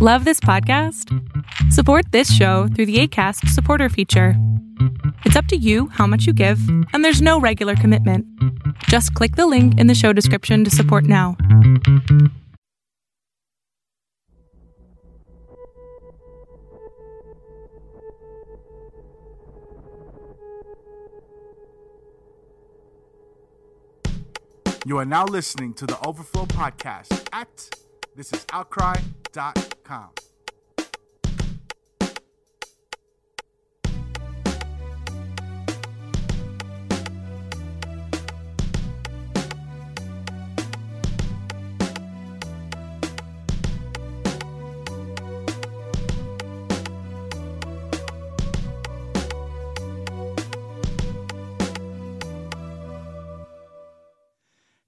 Love this podcast? Support this show through the ACAST supporter feature. It's up to you how much you give, and there's no regular commitment. Just click the link in the show description to support now. You are now listening to the Overflow Podcast at this is outcry.com.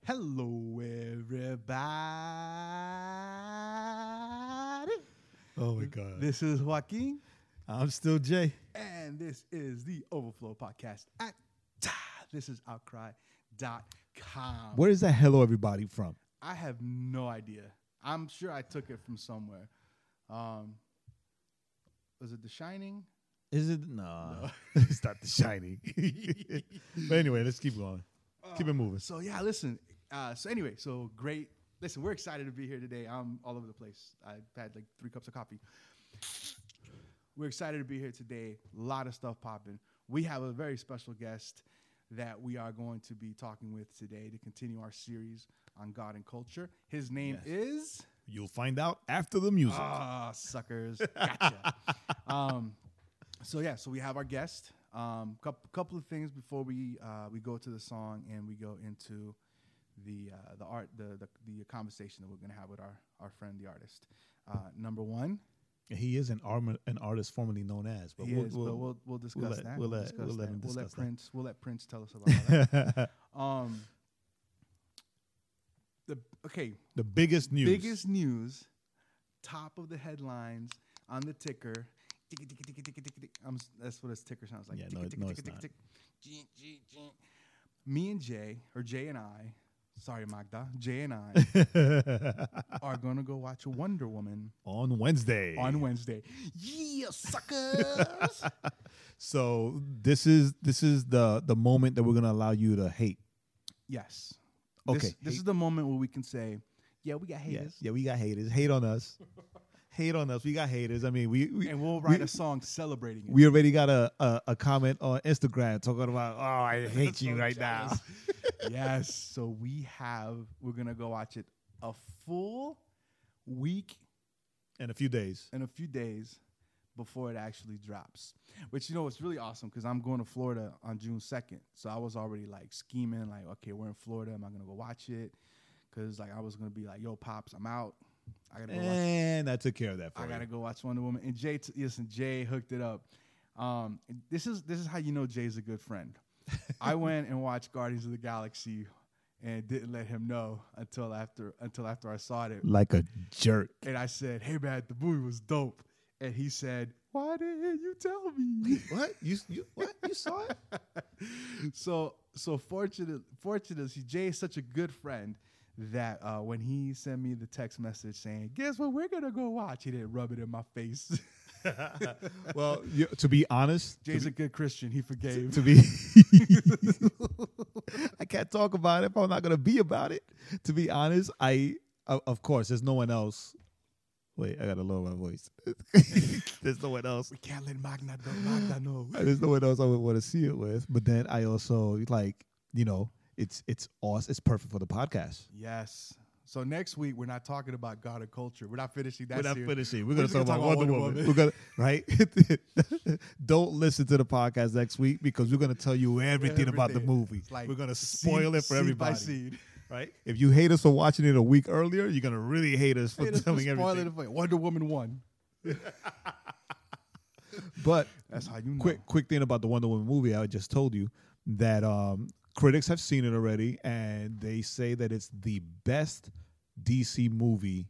Hello, everybody. Oh my god. This is Joaquin, I'm still Jay. and this is the Overflow Podcast at this is outcry.com. Where is that hello everybody from? I have no idea. I'm sure I took it from somewhere. Um, was it The Shining? Is it no? it's not the shining. but anyway, let's keep going. keep it moving. So yeah, listen. Uh, so anyway, so great. Listen, we're excited to be here today. I'm all over the place. I've had like three cups of coffee. We're excited to be here today. A lot of stuff popping. We have a very special guest that we are going to be talking with today to continue our series on God and culture. His name is You'll find out after the music. Ah, suckers. Gotcha. um, so yeah, so we have our guest. Um, couple, couple of things before we uh, we go to the song and we go into the uh, the art the, the the conversation that we're gonna have with our our friend the artist. Uh, number one, he is an arm, an artist formerly known as, but he we'll, is, we'll, but we'll we'll discuss let- that. we'll let- discuss we'll let that. him We'll let discuss that. Prince we'll let Prince tell us about that. um, the okay the biggest news. biggest news, top of the headlines on the ticker. Tick, tick, tick, tick, tick, tick. Um, that's what his ticker sounds like. Yeah, Tick, no, tick, no, tick, it's tick, not. tick, tick. Me and Jay, or Jay and I, sorry Magda, Jay and I are gonna go watch Wonder Woman on Wednesday. on Wednesday. Yeah, suckers. so this is this is the the moment that we're gonna allow you to hate. yes. Okay, This, this is the moment where we can say, yeah, we got haters. yeah, we got haters. Hate on us. hate on us. We got haters. I mean, we, we And we'll write we- a song celebrating it. We already got a, a, a comment on Instagram talking about, oh, I hate you So right now. yes. So we have we're gonna go watch it a full week In a few days. and a few days before it actually drops. Which you know it's really awesome because I'm going to Florida on June second. So I was already like scheming, like, okay, we're in Florida. Am I gonna go watch it? Cause like I was gonna be like, yo, pops, I'm out. I gotta go watch And I took care of that for I you. gotta go watch Wonder Woman. And Jay, t- listen, Jay hooked it up. Um, this is this is how you know Jay's a good friend. I went and watched Guardians of the Galaxy and didn't let him know until after until after I saw it. Like a jerk. And I said, "Hey man, the movie was dope." And he said, "Why didn't you tell me?" What? You, you what? You saw it? so so fortunate fortunately Jay is such a good friend that uh, when he sent me the text message saying, "Guess what? We're gonna go watch," he didn't rub it in my face. well, you, to be honest, Jay's a good Christian. He forgave. to be I can't talk about it if I'm not gonna be about it. To be honest, I of of course there's no one else. Wait, I gotta lower my voice. there's no one else. we can't let Magda, know- Magda know. There's no one else I would want to see it with. But then I also like, you know, it's it's awesome. It's perfect for the podcast. Yes. So next week we're not talking about God and culture. We're not finishing that. We're not series. finishing. We're We're gonna talk gonna about Wonder, Woman. We're gonna right. Don't listen to the podcast next week because we're gonna tell you everything, about the movie. Like we're gonna scene- spoil it for everybody. scene. Right? If you hate us for watching it a week earlier, you're gonna really hate us for let's telling just spoil everything. for. Wonder Woman one. But That's how you know. quick quick thing about the Wonder Woman movie, I just told you that um, critics have seen it already, and they say that it's the best DC movie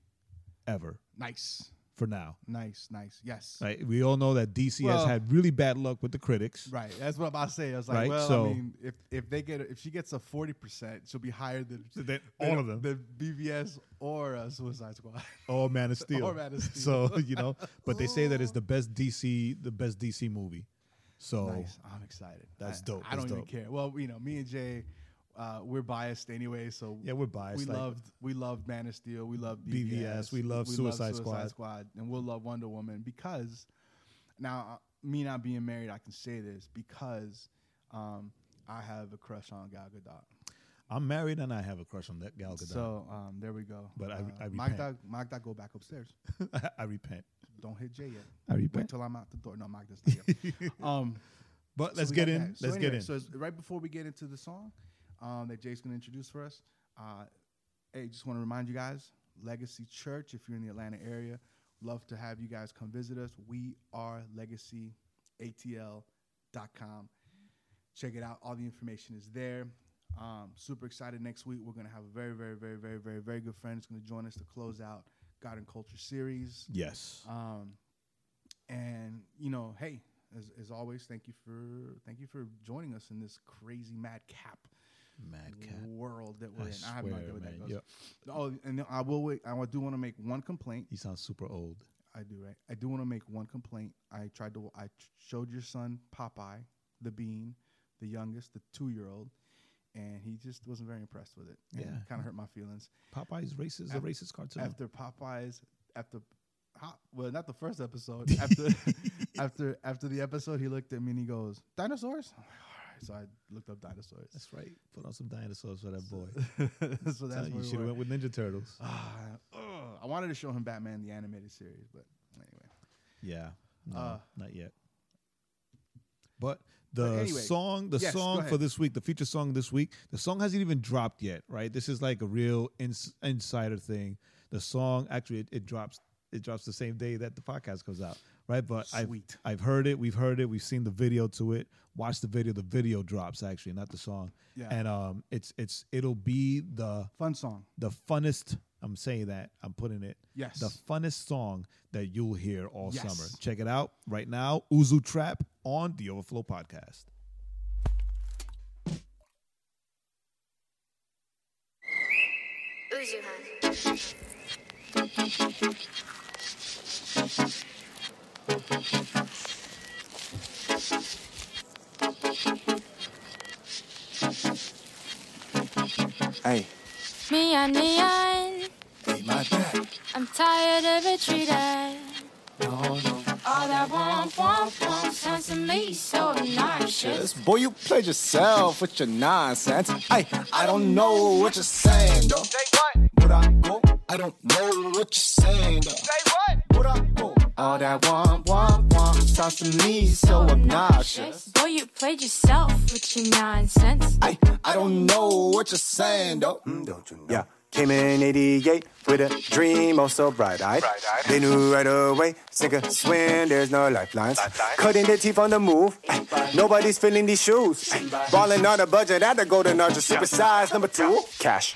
ever. Nice. for now. Nice, nice. Yes. Right? We all know that DC Well- has had really bad luck with the critics. Right. That's what I'm about to say. I was like, Right, well, so- I mean, if if they get if she gets a forty percent, she'll be higher than Than all of them. The BVS or uh, Suicide Squad. Or Man of Steel. Or Man of Steel. So, you know, but they say that it's the best DC, the best DC movie. So Nice. I'm excited. That's I- dope. I don't That's even care. Well, you know, me and Jay, uh, we're biased anyway, so yeah, we're biased. we like, loved we loved Man of Steel, we loved BVS, BVS, we love Suicide Squad. and we'll love Wonder Woman because now uh, me not being married, I can say this because um, I have a crush on Gal Gadot. I'm married and I have a crush on that Gal Gadot. So um, there we go. But I- uh, I repent. Magda, Magda, go back upstairs. I repent. Don't hit Jay yet. I Wait repent. till I'm out the door. No, Magda's not here. um, But So let's we get in. that. So Let's anyway, get in. So right before we get into the song um, that Jay's going to introduce for us, uh, hey, just want to remind you guys, Legacy Church, if you're in the Atlanta area, love to have you guys come visit us. We are legacyatl.com. Check it out. All the information is there. Um, super excited. Next week, we're going to have a very, very, very, very, very, very good friend who's going to join us to close out God and Culture series. yes. Um, and you know, hey, as, as always, thank you for thank you for joining us in this crazy madcap Madcap. world that we're I in. I have no swear, idea what that goes. Yeah. Oh, and I will wait. I do want to make one complaint. You sound super old. I do right. I do want to make one complaint. I tried to. I showed your son Popeye, the Bean, the youngest, the two-year-old, and he just wasn't very impressed with it. And Yeah. kind of hurt my feelings. Popeye's racist, a racist cartoon. after Popeyes, after well, not the first episode. After after after the episode, he looked at me and he goes, "Dinosaurs." I'm like, All right, so I looked up dinosaurs. That's right. Put on some dinosaurs for that boy. so that's you should have went with Ninja Turtles. Ugh. I wanted to show him Batman the animated series, but anyway. Yeah. No, Uh, not yet. But the But anyway, song, the yes, song for this week, the feature song this week, the song hasn't even dropped yet, right? This is like a real ins- insider thing. The song actually it, it drops it drops the same day that the podcast comes out, right? But Sweet. I've I've heard it, we've heard it, we've seen the video to it. Watch the video. The video drops actually, not the song. Yeah. And um, it's it's it'll be the Fun song. the funnest. I'm saying that. I'm putting it. Yes. The funnest song that you'll hear all Yes. summer. Check it out right now. Uzutrap on the Overflow Podcast. Uzuhan. Hey, Neon, neon. Be my dad. I'm tired of it treated. No, no. All that womp womp womp sounds to me so obnoxious. Boy, you played yourself with your nonsense. Hey, I don't know what you're saying, though. Say what? Would I go? I don't know what you're saying, though. Say what? Would I go? All that womp womp womp sounds to me so obnoxious. Boy, you played yourself with your nonsense. Hey, I don't know what you're saying, though. Mm, don't you know? Yeah. Came in 88 with a dream, oh so bright-eyed. They knew right away, sink or swim, there's no lifelines. Cutting their teeth on the move, nobody's filling these shoes. Balling on a budget at the golden arch, super size number two, cash.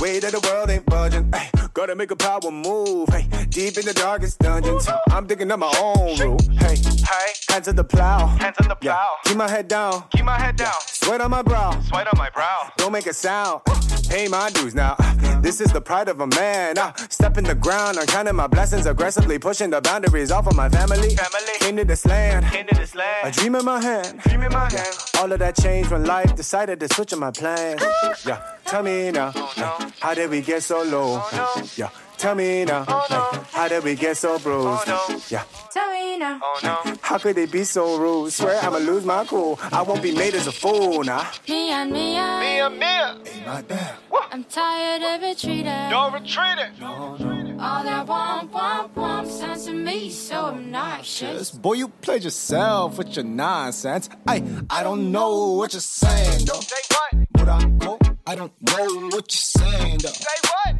Way that the world ain't budging, gotta make a power move. Hey, deep in the darkest dungeons, I'm digging up my own route. Hey, hey, hands to the plow, Hands on the Yeah, plow. keep my head down, Keep my head down. sweat on my brow. Sweat on my brow. Don't make a sound. Pay my dues now. This is the pride of a man. Uh, step in the ground. I'm counting my blessings aggressively, pushing the boundaries off of my family. Family. Came to this land. Came to this A land. dream in my hand. Dream in my hand. All of that changed when life decided to switch on my plans. Yeah, tell me now. no. How did we get so low? Oh, no. Yeah, tell me now. Oh, no. How did we get so bruised? Oh, no. Yeah. Tell me now. Oh no. How could they be so rude? Swear I'ma lose my cool. I won't be made as a fool now. Neon, neon. Mia, Mia. Not that. I'm tired of it treated. Don't retreat it. All that womp womp womp sounds to me so obnoxious. Boy, you played yourself with your nonsense. I, I don't know what you're saying, though. Say what? But I go? I don't know what you're saying, though. Say what?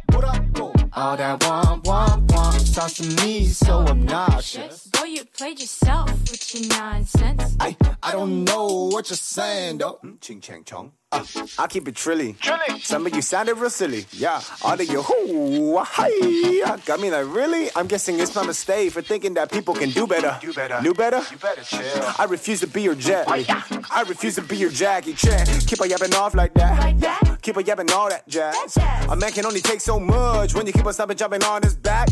Would I go? All that womp womp womp sounds to me so obnoxious. Boy, you played yourself with your nonsense. I, I don't know what you're saying though. Mm, Ching chang chong. Uh, I keep it trilly. Trilly. Some of you sounded real silly. Yeah, all of you hoo hi. Got me like really? I'm guessing it's my mistake for thinking that people can do better. Do better. Better? You better chill. I refuse to be your Jet. Li. I refuse to be your Jackie Chan. Keep on yapping off like that. Like that? Keep on yapping all that jazz. That jazz. A man can only take so much when you keep on stopping jumping on his back.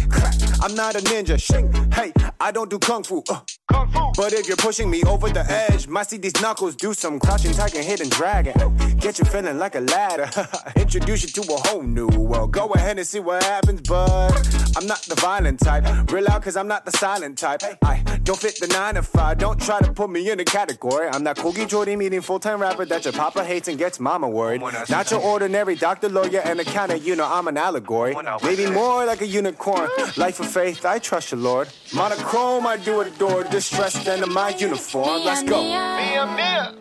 I'm not a ninja. Shing. Hey, I don't do kung fu. Uh. Kung Fu. But if you're pushing me over the edge, might see these knuckles do some crouching tiger, hidden dragon. Get you feeling like a ladder. Introduce you to a whole new world. Go ahead and see what happens, but I'm not the violent type. Real out, cause I'm not the silent type. I don't fit the nine to five. Don't try to put me in a category. I'm that Kogi Jordy meeting full time rapper that your papa hates and gets mama worried. Not your ordinary doctor, lawyer, and accountant. You know, I'm an allegory. Maybe more like a unicorn. Life of faith, I trust you, Lord. Monochrome, I do adore. Distressed under my uniform. Let's go. Mia, Mia.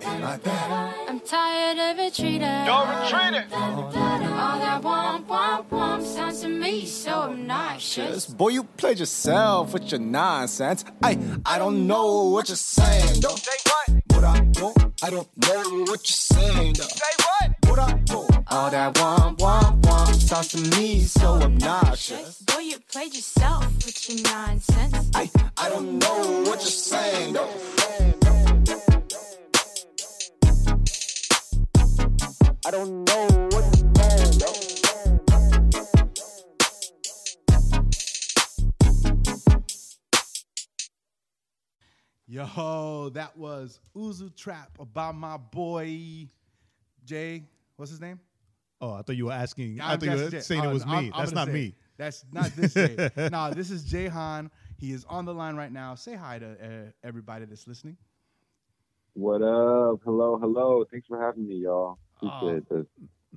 I'm tired of retreating. Don't retreat it. All that womp womp womp sounds to me so obnoxious. Boy, you played yourself with your nonsense. I I don't know what you're saying, though. Say what? What I don't, I don't know what you're saying, though. Say what? What I don't. All that womp womp womp sounds to me so obnoxious. Boy, you played yourself with your nonsense. I I don't know what you're saying, though. I don't know what you're saying. Yo, that was Uzutrap about my boy Jay. What's his name? Oh, I thought you were asking. I I'm thought you were Jay. saying it Oh, was I'm- me. I'm That's gonna not say me. it. That's not this Jay. no, this is Jay Han. He is on the line right now. Say hi to uh, everybody that's listening. What up? Hello, hello. Thanks for having me, y'all. Appreciate this.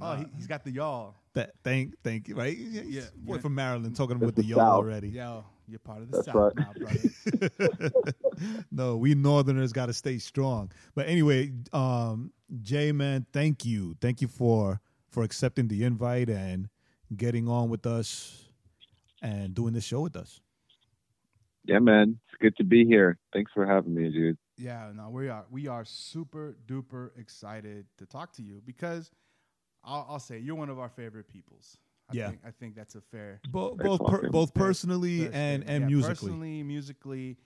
Oh, he, he's got the y'all. That, thank, thank you. Right? Yeah, Yeah, Boy yeah. from Maryland talking That's with the the yo South. already. Yo, you're part of the That's South right. now, brother. no, we Northerners got to stay strong. But anyway, um, Jay, man, thank you, thank you for for accepting the invite and getting on with us and doing this show with us. Yeah, man. It's good to be here. Thanks for having me, dude. Yeah, no, we are we are super duper excited to talk to you because I'll, I'll say you're one of our favorite peoples. I Yeah. think, I think that's a fair. Both both per, both personally fair and statement. and Yeah, musically. personally, musically,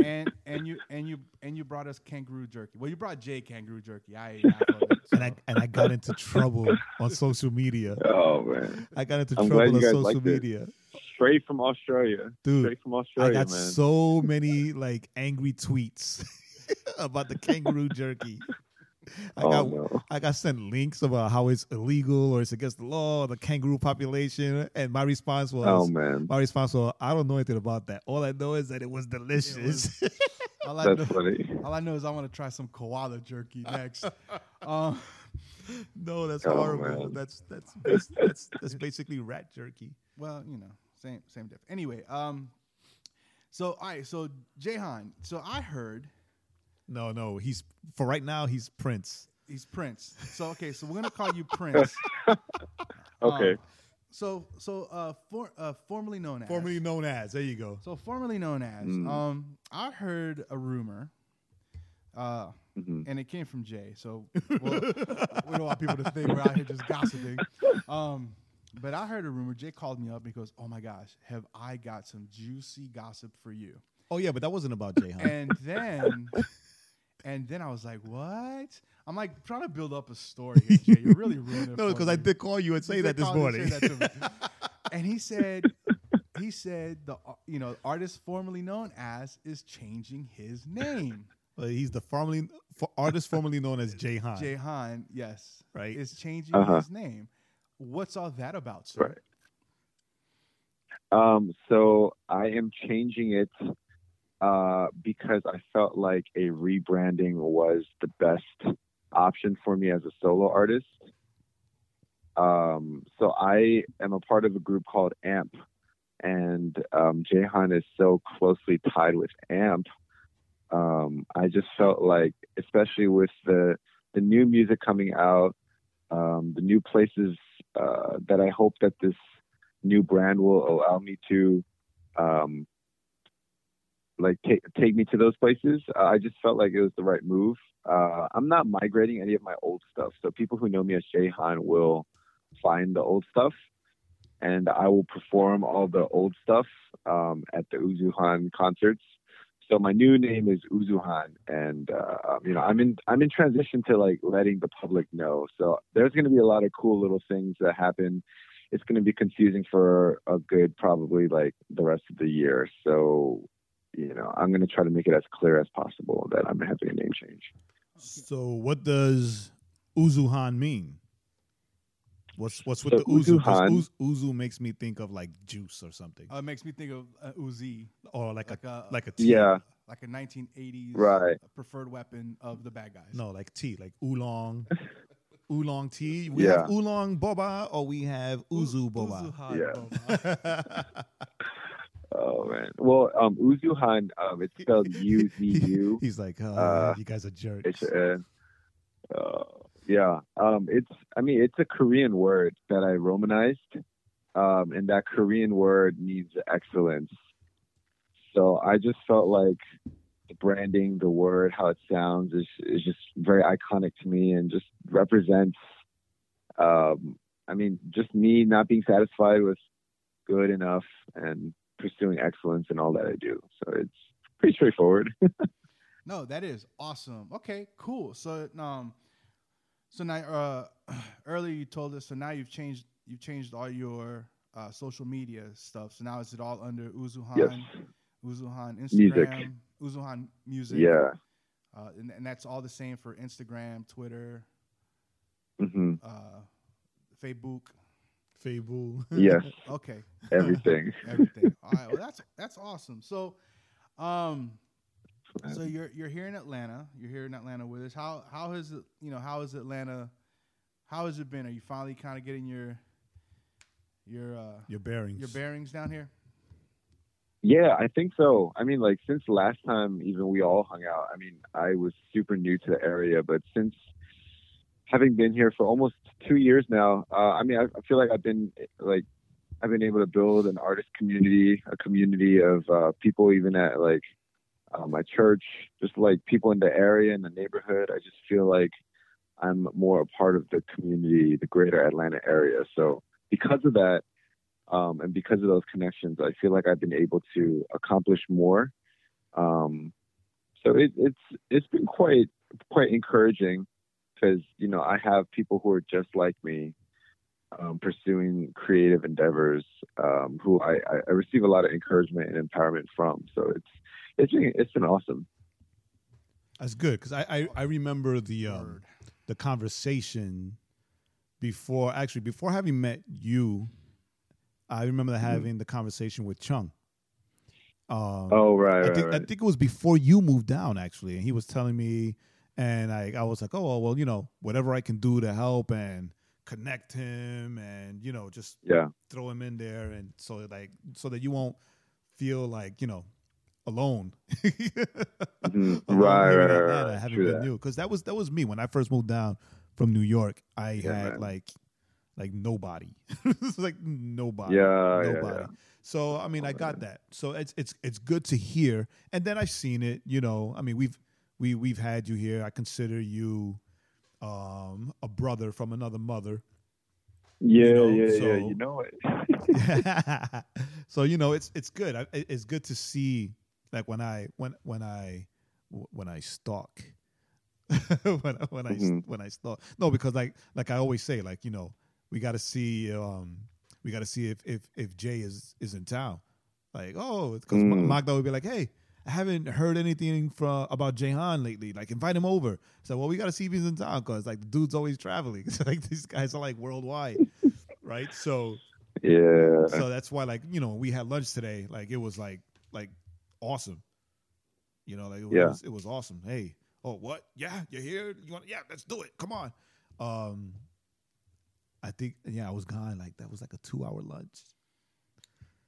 and and you and you and you brought us kangaroo jerky. Well, you brought Jay kangaroo jerky. I ate half of it. And I and I got into trouble on social media. Oh man. I got into I'm trouble on social liked it. media. Straight from Australia. Dude, Straight from Australia, I got man. so many like angry tweets about the kangaroo jerky. I oh got no. I got sent links about how it's illegal or it's against the law, the kangaroo population, and my response was, Oh man. my response was, I don't know anything about that. All I know is that it was delicious. all, I know, That's funny. all I know is I want to try some koala jerky next. um, no, that's Oh, horrible. man. That's that's bas- that's that's basically rat jerky. well, you know, same same diff. Anyway, um, so all right, so Jahan. So I heard No, no, he's for right now he's Prince. he's Prince. So okay, so we're gonna call you Prince. Okay. Um, so so uh, for, uh formerly known as Formerly known as. There you go. So formerly known as, Mm. um, I heard a rumor, uh, Mhm. and it came from Jay. So we'll, we don't want people to think we're out here just gossiping. Um, but I heard a rumor. Jay called me up and goes, "Oh my gosh, have I got some juicy gossip for you?" Oh yeah, but that wasn't about Jay, huh? And then, and then I was like, "What?" I'm like trying to build up a story here, Jay. You're really ruining it. no, because I did call you and say He that this morning. and that and he said, he said the uh, you know artist formerly known as is changing his name. Well, he's the formerly for artist formerly known as Jay Han. Jay Han, yes, Right. is changing Uh-huh. his name. What's all that about, sir? Right. Um, so I am changing it uh, because I felt like a rebranding was the best option for me as a solo artist. Um, so I am a part of a group called AMP, and um, Jahan is so closely tied with AMP. Um, I just felt like, especially with the the new music coming out, um, the new places uh, that I hope that this new brand will allow me to um, like take take me to those places. Uh, I just felt like it was the right move. Uh, I'm not migrating any of my old stuff, so people who know me as Jahan will find the old stuff, and I will perform all the old stuff um, at the Uzuhan concerts. So my new name is Uzuhan, and uh, um, you know I'm in I'm in transition to like letting the public know. So there's going to be a lot of cool little things that happen. It's going to be confusing for a good probably like the rest of the year. So you know I'm going to try to make it as clear as possible that I'm having a name change. So what does Uzuhan mean? What's what's with So the Uzu? 'Cause Uzuhan- Uz- Uzu makes me think of like juice or something, Uh, it makes me think of uh, Uzi, or like, like a, a- like a tea. Yeah, like a 1980s Right. preferred weapon of the bad guys. No, like tea, like oolong, oolong tea. We Yeah. have oolong boba, or we have uzu boba. Uzuhan Yeah. boba. Oh man. Well, um, Uzuhan, um, it's spelled U Z U. He's like, oh, Uh, you guys are jerks. It's uh, uh, yeah. Um, it's I mean it's a Korean word that I romanized, um, and that Korean word means excellence. So I just felt like the branding, the word, how it sounds is is just very iconic to me, and just represents. Um, I mean, just me not being satisfied with good enough and pursuing excellence in all that I do. So it's pretty straightforward. No, that is awesome. Okay, cool. So um, so now uh, earlier you told us. So now you've changed. You've changed all your uh, social media stuff. So now is it all under Uzuhan? yes. Uzuhan Instagram, Music. Uzuhan Music. Yeah. Uh, and, and that's all the same for Instagram, Twitter, hmm uh, Facebook. Fable. Yes. Okay, Everything. everything. all right. Well, that's that's awesome. So, um, so you're you're here in Atlanta. You're here in Atlanta with us. How how has it you know how is Atlanta? How has it been? Are you finally kind of getting your your uh, Your bearings. your bearings down here? Yeah, I think so. I mean, like since last time, even we all hung out. I mean, I was super new to the area, but since having been here for almost two years now, uh, I mean, I, I feel like I've been like I've been able to build an artist community, a community of uh, people, even at like uh, my church, just like people in the area in the neighborhood. I just feel like I'm more a part of the community, the greater Atlanta area. So because of that, um, and because of those connections, I feel like I've been able to accomplish more. Um, so it, it's it's been quite quite encouraging because you know I have people who are just like me, um, pursuing creative endeavors, um, who I, I, I receive a lot of encouragement and empowerment from. So it's it's been it's been awesome. That's good because I, I I remember the um, the conversation before actually before having met you. I remember having the conversation with Chung. Um, Mm-hmm. Oh right, I right, think I think it was before you moved down actually, and he was telling me, and I I was like, oh well, you know, whatever I can do to help and connect him, and you know, just yeah, throw him in there, and so like so that you won't feel like you know alone. Mhm. alone right, right, right, right. having been that. new, because that was that was me when I first moved down from New York. I Yeah, had man. like like nobody, like nobody, Yeah, yeah, nobody. yeah. So I mean, Oh, I got man. that. So it's it's it's good to hear. And then I've seen it. You know, I mean, we've we we've had you here. I consider you um, a brother from another mother. Yeah, know, yeah, so- yeah. You know it. so you know, it's it's good. I, it's good to see like when I when when I when I stalk. when when I Mhm. when I stalk. No, because like like I always say, like you know, we got to see um we got to see if if if Jay is is in town. Like oh, because Mm. Magda would be like, hey. I haven't heard anything from about Jahan lately. Like, invite him over. So, well, we got to see if he's in town because, like, the dude's always traveling. So, like, these guys are like worldwide, right? So, yeah. so that's why like you know we had lunch today like it was like like awesome you know like it Yeah. was it was awesome hey oh what yeah you're here you want yeah let's do it come on um i think yeah i was gone like that was like a two hour lunch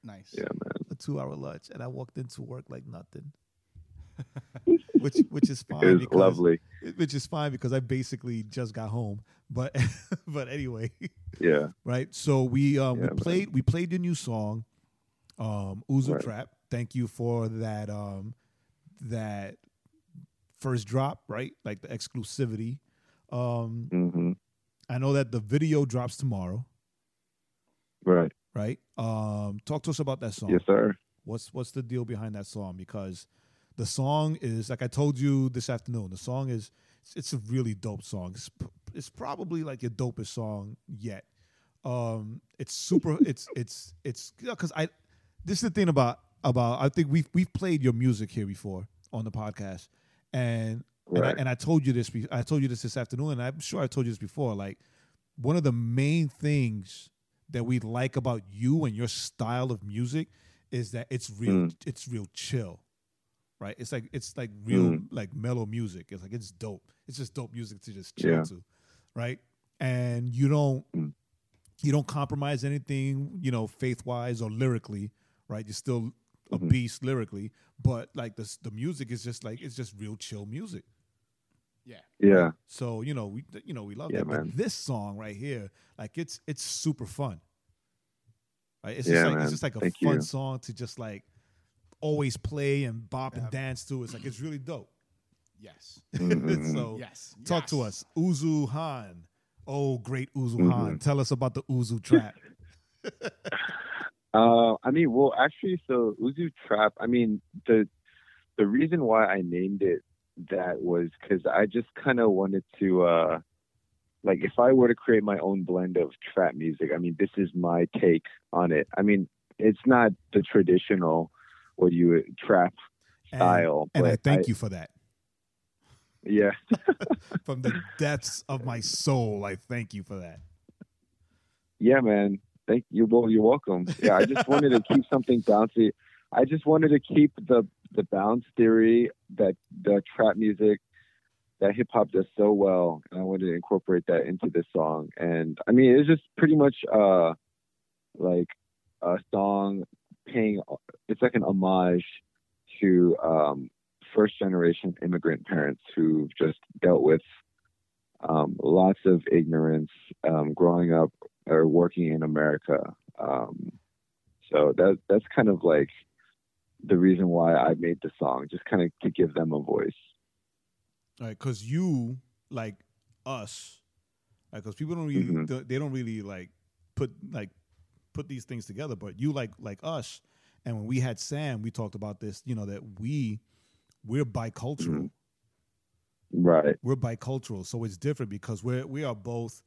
Nice. Yeah, man. A two hour lunch and i walked into work like nothing which which is fine. It was because, lovely. Which is fine because I basically just got home. But but anyway, Yeah. right? So we um Yeah, we man. played we played your new song, um Uzu Right. Trap. Thank you for that um that first drop, right? Like the exclusivity. Um hmm I know that the video drops tomorrow, Right. Right? Um talk to us about that song. Yes, sir. What's what's the deal behind that song? Because the song is like I told you this afternoon. The song is it's, a really dope song. It's, it's probably like your dopest song yet. Um, it's super. it's it's it's because I. This is the thing about about I think we've we've played your music here before on the podcast, and and, I, and I told you this. I told you this this afternoon, and I'm sure I told you this before. Like one of the main things that we like about you and your style of music is that it's real Mm. it's real chill right it's like it's like real Mm. like mellow music it's like it's dope it's just dope music to just chill Yeah. to right and you don't Mm. you don't compromise anything you know faith wise or lyrically right you're still a Mhm. beast lyrically but like the the music is just like it's just real chill music Yeah. Yeah. so you know we you know we love Yeah, that. man. But this song right here, like it's it's super fun. Right? It's Yeah, just like man. it's just like a Thank fun you. song to just like always play and bop Yeah. and dance to. It's like it's really dope. Yes. Mhm. so Yes. talk to us, Uzuhan. Oh, great Uzu Mhm. Han. Tell us about the Uzutrap. Uh, I mean, well, actually, so Uzu Trap. I mean, the the reason why I named it that was because I just kind of wanted to, uh, like, if I were to create my own blend of trap music, I mean, this is my take on it. I mean, it's not the traditional what you trap And- style, and I but thank you for that. Yeah, From the depths of my soul, I thank you for that. yeah, man. Thank you. Well, you're welcome. Yeah, I just wanted to keep something bouncy. I just wanted to keep the the bounce theory that the trap music that hip hop does so well, and I wanted to incorporate that into this song. And I mean, it's just pretty much uh like a song paying. It's like an homage to um, first generation immigrant parents who've just dealt with um, lots of ignorance um, growing up or working in America. Um, so that that's kind of like the reason why I made the song, just kind of to give them a voice. All right, because you like us, like because people don't really Mhm. th- they don't really like put like put these things together. But you like like us, and when we had Sam, we talked about this. You know that we we're bicultural. Mhm. Right. We're bicultural, so it's different because we're we are both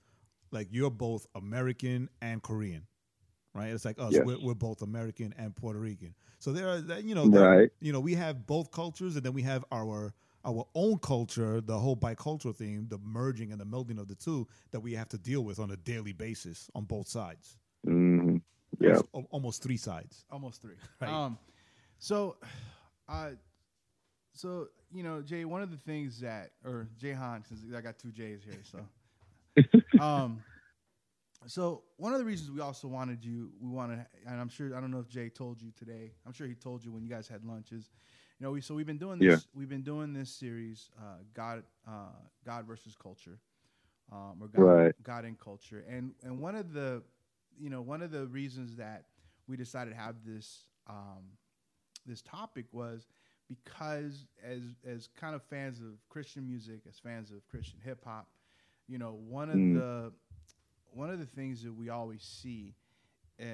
like you're both American and Korean, right? It's like us. Yes. We're, we're both American and Puerto Rican. So there are you know there- Right. you know we have both cultures, and then we have our our own culture, the whole bicultural thing, the merging and the melding of the two that we have to deal with on a daily basis on both sides. hmm Yeah. There's almost three sides. Almost three. Right. Um, so, uh, so you know, Jay, one of the things that, or Jay Han, since I got two J's here, so, um, so one of the reasons we also wanted you, we wanted, and I'm sure, I don't know if Jay told you today. I'm sure he told you when you guys had lunches. You know, we so we've been doing this. We've been doing this series, uh, God, uh, God versus culture, um, or God, Right. God and culture, and and one of the, you know, one of the reasons that we decided to have this um, this topic was because as as kind of fans of Christian music, as fans of Christian hip hop, you know, one of Mm. the one of the things that we always see, uh,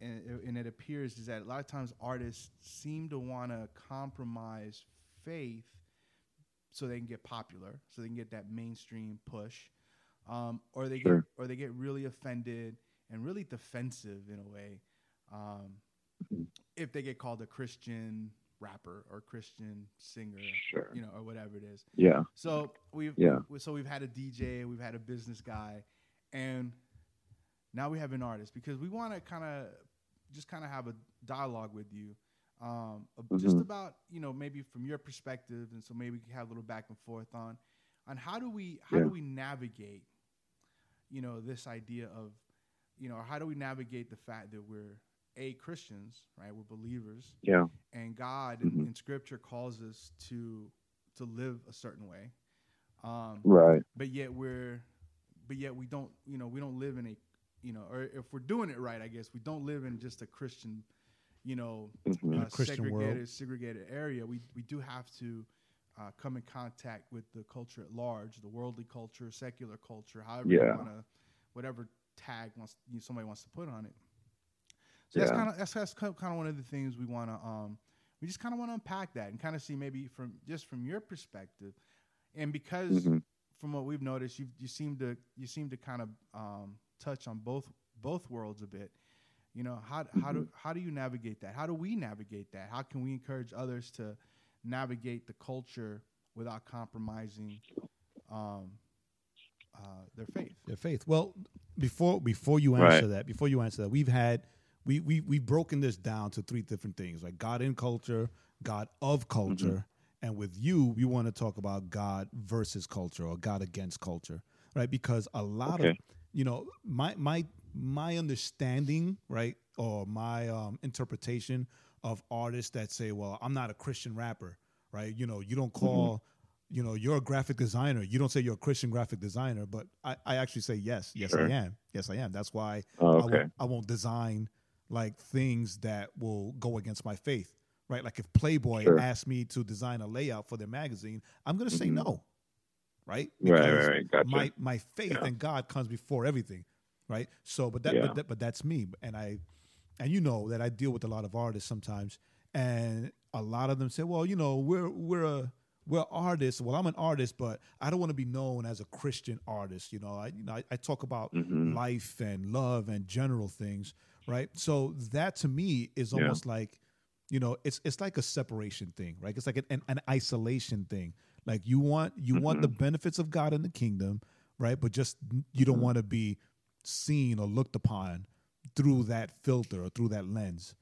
and, and it appears is that a lot of times artists seem to want to compromise faith so they can get popular, so they can get that mainstream push, um, or they Sure. get or they get really offended and really defensive in a way um, Mhm. if they get called a Christian rapper or Christian singer, Sure. you know, or whatever it is. Yeah. So we've Yeah. so we've had a DJ, we've had a business guy, and now we have an artist because we want to kind of just kind of have a dialogue with you, um, ab- just about you know maybe from your perspective, and so maybe we can have a little back and forth on on how do we how Yeah. do we navigate, you know, this idea of, you know, how do we navigate the fact that we're a Christians, right? We're believers, Yeah. and God in, Mhm. in Scripture calls us to to live a certain way. Um, Right. but yet we're but yet we don't you know we don't live in a you know or if we're doing it right i guess we don't live in just a christian you know Mhm. uh, Christian segregated world. segregated area we we do have to uh, come in contact with the culture at large the worldly culture secular culture however you want to whatever tag wants you know, somebody wants to put on it so that's kind of that's, that's kind of one of the things we want to um we just kind of want to unpack that and kind of see maybe from just from your perspective and because Mhm. From what we've noticed, you you seem to you seem to kind of um, touch on both both worlds a bit. You know how how do how do you navigate that? How do we navigate that? How can we encourage others to navigate the culture without compromising um, uh, their faith? their faith. Well, before before you Right. answer that, before you answer that, we've had we we we've broken this down to three different things, like God in culture, God of culture, and with you, we want to talk about God versus culture or God against culture, right? Because a lot of you know my my my understanding, right, or my um, interpretation of artists that say, "Well, I'm not a Christian rapper," right? You know, you don't call you know, you're a graphic designer. You don't say you're a Christian graphic designer, but I, I actually say yes, yes Sure. I am, yes I am. That's why Oh, I, won't, I won't design like things that will go against my faith, right? Like if Playboy Sure. asked me to design a layout for their magazine, I'm going to say Mhm. no, right? Right, right, right. Gotcha. My my faith Yeah. in God comes before everything, right? So, but that, Yeah. but that but that's me, and I and you know that I deal with a lot of artists sometimes, and a lot of them say, well, you know, we're we're a we're artists. Well, I'm an artist, but I don't want to be known as a Christian artist. You know, I you know I, I talk about Mhm. life and love and general things, right? So that to me is Yeah. almost like, you know, it's it's like a separation thing, right? It's like an, an, isolation thing. Like you want you want the benefits of God in the kingdom, right? But just you don't want to be seen or looked upon through that filter or through that lens,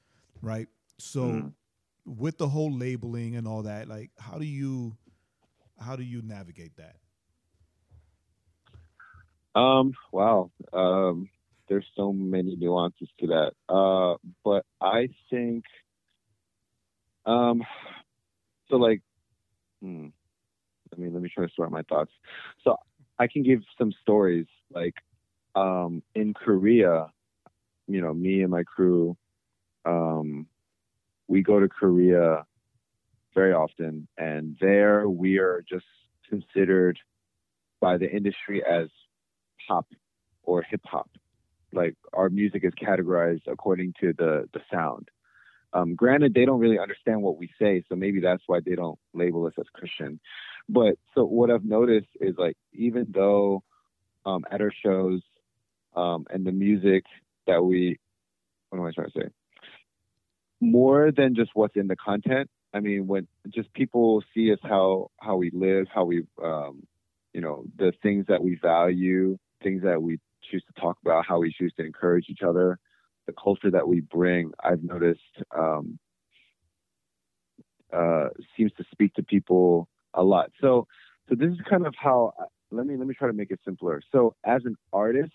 right? So Mhm. with the whole labeling and all that, like how do you how do you navigate that? Um, wow. Um, there's so many nuances to that. Uh, but I think, um, so like, hmm, let me let me try to sort my thoughts. So I can give some stories. Like, um, in Korea, you know, me and my crew, um, we go to Korea very often, and there we are just considered by the industry as pop or hip hop. Like our music is categorized according to the the sound. Um, granted, they don't really understand what we say, so maybe that's why they don't label us as Christian. But so what I've noticed is like even though um, at our shows um, and the music that we, what am I trying to say? More than just what's in the content. I mean, when just people see us how how we live, how we um, you know the things that we value things that we choose to talk about how we choose to encourage each other the culture that we bring i've noticed um, uh, seems to speak to people a lot. So so this is kind of how let me let me try to make it simpler. So as an artist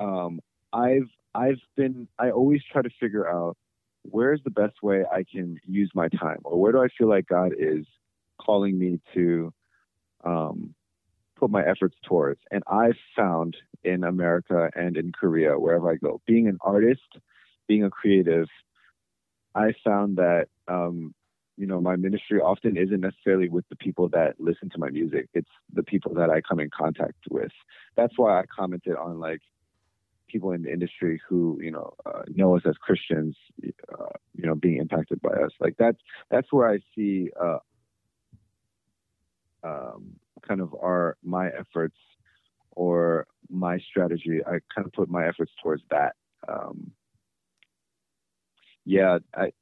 um, i've i've been i always try to figure out where's the best way i can use my time or where do i feel like god is calling me to um, put my efforts towards. And I've found in America and in Korea, wherever I go, being an artist, being a creative, I found that, um, you know, my ministry often isn't necessarily with the people that listen to my music. It's the people that I come in contact with. That's why I commented on like people in the industry who, you know, uh, know us as Christians, uh, you know, being impacted by us. Like that's, that's where I see, uh, um, kind of our my efforts or my strategy. I kind of put my efforts towards that. Um, yeah, I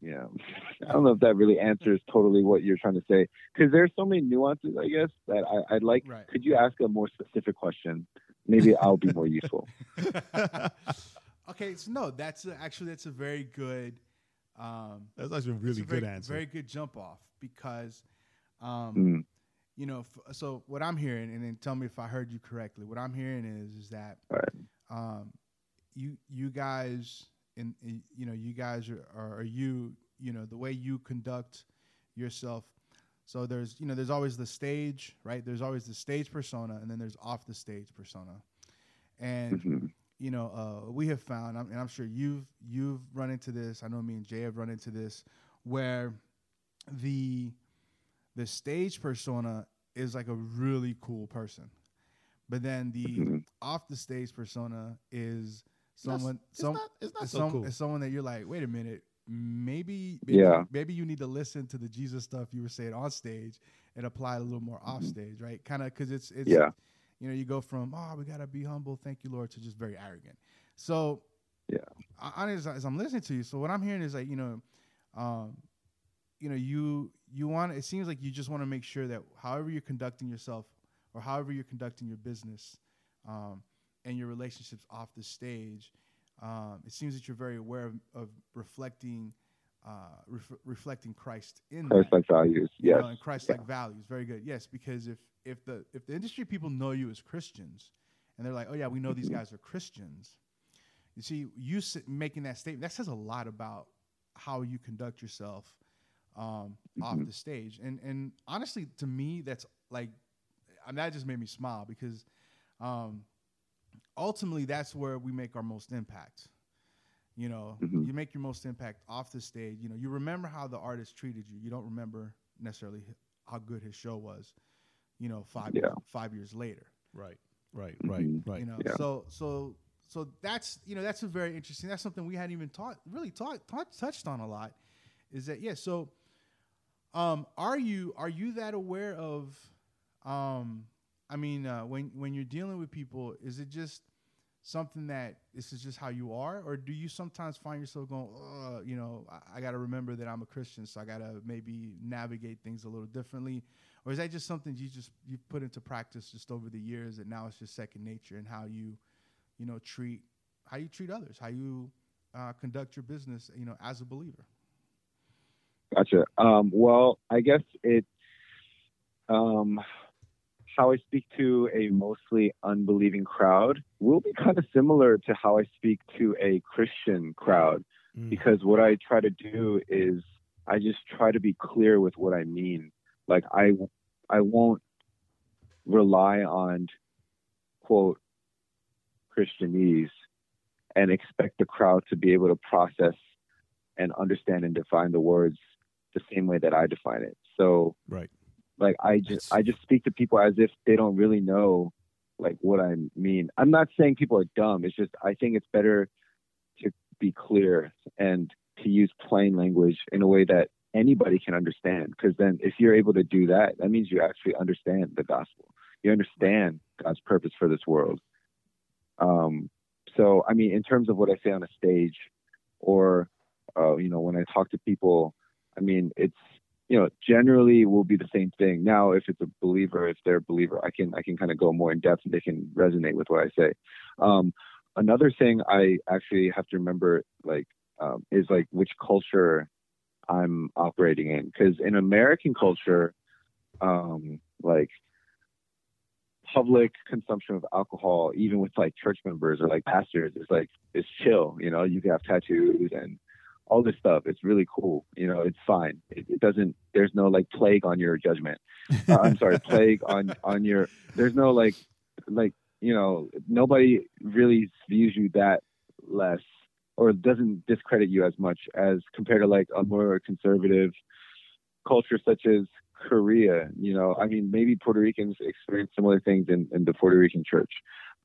yeah, I don't know if that really answers totally what you're trying to say because there's so many nuances. I guess that I, I'd like. Right. Could you ask a more specific question? Maybe I'll be more useful. okay, so no, that's a, actually that's a very good. Um, That's actually a really a very, good answer. Very good jump off because, um, Mm, you know, f- so what I'm hearing, and then tell me if I heard you correctly. What I'm hearing is is that Right. um, you you guys in you know you guys are, are are you you know the way you conduct yourself. So there's you know there's always the stage right. There's always the stage persona, and then there's off the stage persona, and hmm you know, uh, we have found, and I'm sure you've you've run into this. I know me and Jay have run into this, where the the stage persona is like a really cool person, but then the Mhm. off the stage persona is someone it's some not- it's not it's so some- cool. it's someone that you're like, wait a minute, maybe, maybe Yeah. maybe you need to listen to the Jesus stuff you were saying on stage and apply it a little more off Mhm. stage, right? Kind of because it's it's Yeah. you know, you go from oh, we gotta be humble, thank you, Lord, to just very arrogant. So, Yeah. I, I- as, as I'm listening to you, so what I'm hearing is like, you know, um, you know, you you want. It seems like you just want to make sure that however you're conducting yourself, or however you're conducting your business, um, and your relationships off the stage, um, it seems that you're very aware of, of reflecting, uh, ref- reflecting Christ in Christ like values. you Yes. know, and Christ-like values. Very good. Yes, because if if the if the industry people know you as Christians, and they're like, oh yeah, we know these guys are Christians. You see, you making that statement that says a lot about how you conduct yourself um, off Mhm. the stage. And and honestly, to me, that's like, I mean, that just made me smile because um, ultimately that's where we make our most impact. You know, Mhm. you make your most impact off the stage. You know, you remember how the artist treated you. You don't remember necessarily how good his show was. You know, five Yeah. five years later. Right, right, right, Mhm. right. You know, Yeah. so so so that's you know that's a very interesting. That's something we hadn't even taught really taught, taught touched on a lot. Is that yeah? So, um, are you are you that aware of? Um, I mean, uh, when when you're dealing with people, is it just something that this is just how you are, or do you sometimes find yourself going, you know, I, I got to remember that I'm a Christian, so I got to maybe navigate things a little differently, or is that just something you just you've put into practice just over the years that now it's just second nature and how you, you know, treat how you treat others, how you uh, conduct your business, you know, as a believer. Gotcha. Um, well, I guess it's um, how I speak to a mostly unbelieving crowd will be kind of similar to how I speak to a Christian crowd Mm. because what I try to do is I just try to be clear with what I mean. Like I I won't rely on quote Christianese and expect the crowd to be able to process and understand and define the words the same way that I define it. So Right. like I just I just speak to people as if they don't really know like what I mean. I'm not saying people are dumb. It's just I think it's better to be clear and to use plain language in a way that anybody can understand. Because then if you're able to do that, that means you actually understand the gospel. You understand God's purpose for this world. Um, so I mean, in terms of what I say on a stage, or uh, you know, when I talk to people, I mean, it's you know, generally will be the same thing. Now, if it's a believer, if they're a believer, I can I can kind of go more in depth and they can resonate with what I say. Um, another thing I actually have to remember, like, um, is like which culture I'm operating in, because in American culture, um, like public consumption of alcohol, even with like church members or like pastors, is like it's chill. You know, you can have tattoos and all this stuff. It's really cool. You know, it's fine. It, it doesn't. There's no like plague on your judgment. Uh, I'm sorry, plague on on your. There's no like like you know nobody really views you that less or doesn't discredit you as much as compared to like a more conservative culture such as Korea. You know, I mean, maybe Puerto Ricans experience similar things in, in the Puerto Rican church.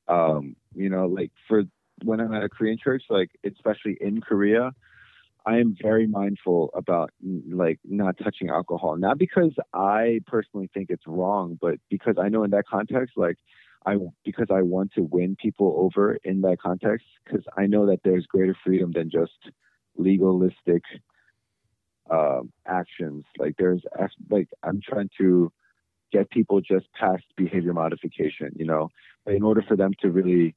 Um, you know, like for when I'm at a Korean church, like especially in Korea, I am very mindful about like not touching alcohol. Not because I personally think it's wrong, but because I know in that context, like I because I want to win people over in that context, because I know that there's greater freedom than just legalistic um, actions. Like there's like I'm trying to get people just past behavior modification, you know. But in order for them to really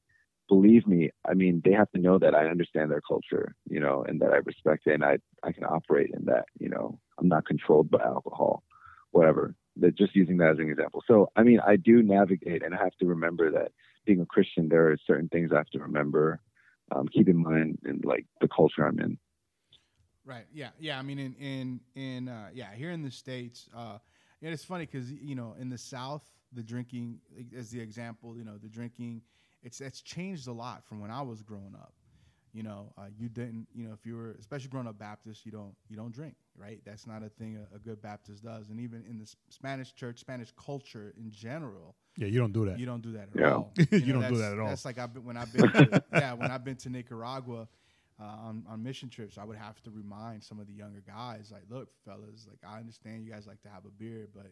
believe me, I mean, they have to know that I understand their culture, you know, and that I respect it and I I can operate in that, you know. I'm not controlled by alcohol, whatever. That just using that as an example. So I mean, I do navigate and I have to remember that being a Christian, there are certain things I have to remember um, keep in mind and like the culture I'm in. Right. Yeah. Yeah. I mean, in in in uh, yeah, here in the states, uh, yeah, it's funny because you know in the South, the drinking, as the example, you know, the drinking, it's it's changed a lot from when I was growing up. You know, uh, you didn't, you know, if you were, especially growing up Baptist, you don't you don't drink, right? That's not a thing a, a good Baptist does. And even in the S- Spanish church, Spanish culture in general, Yeah, you don't do that. you don't do that at Yeah. all. You know, don't do that at all. That's like I've been, when I've been to, yeah when I've been to Nicaragua uh, on on mission trips, I would have to remind some of the younger guys like, look, fellas, like I understand you guys like to have a beer, but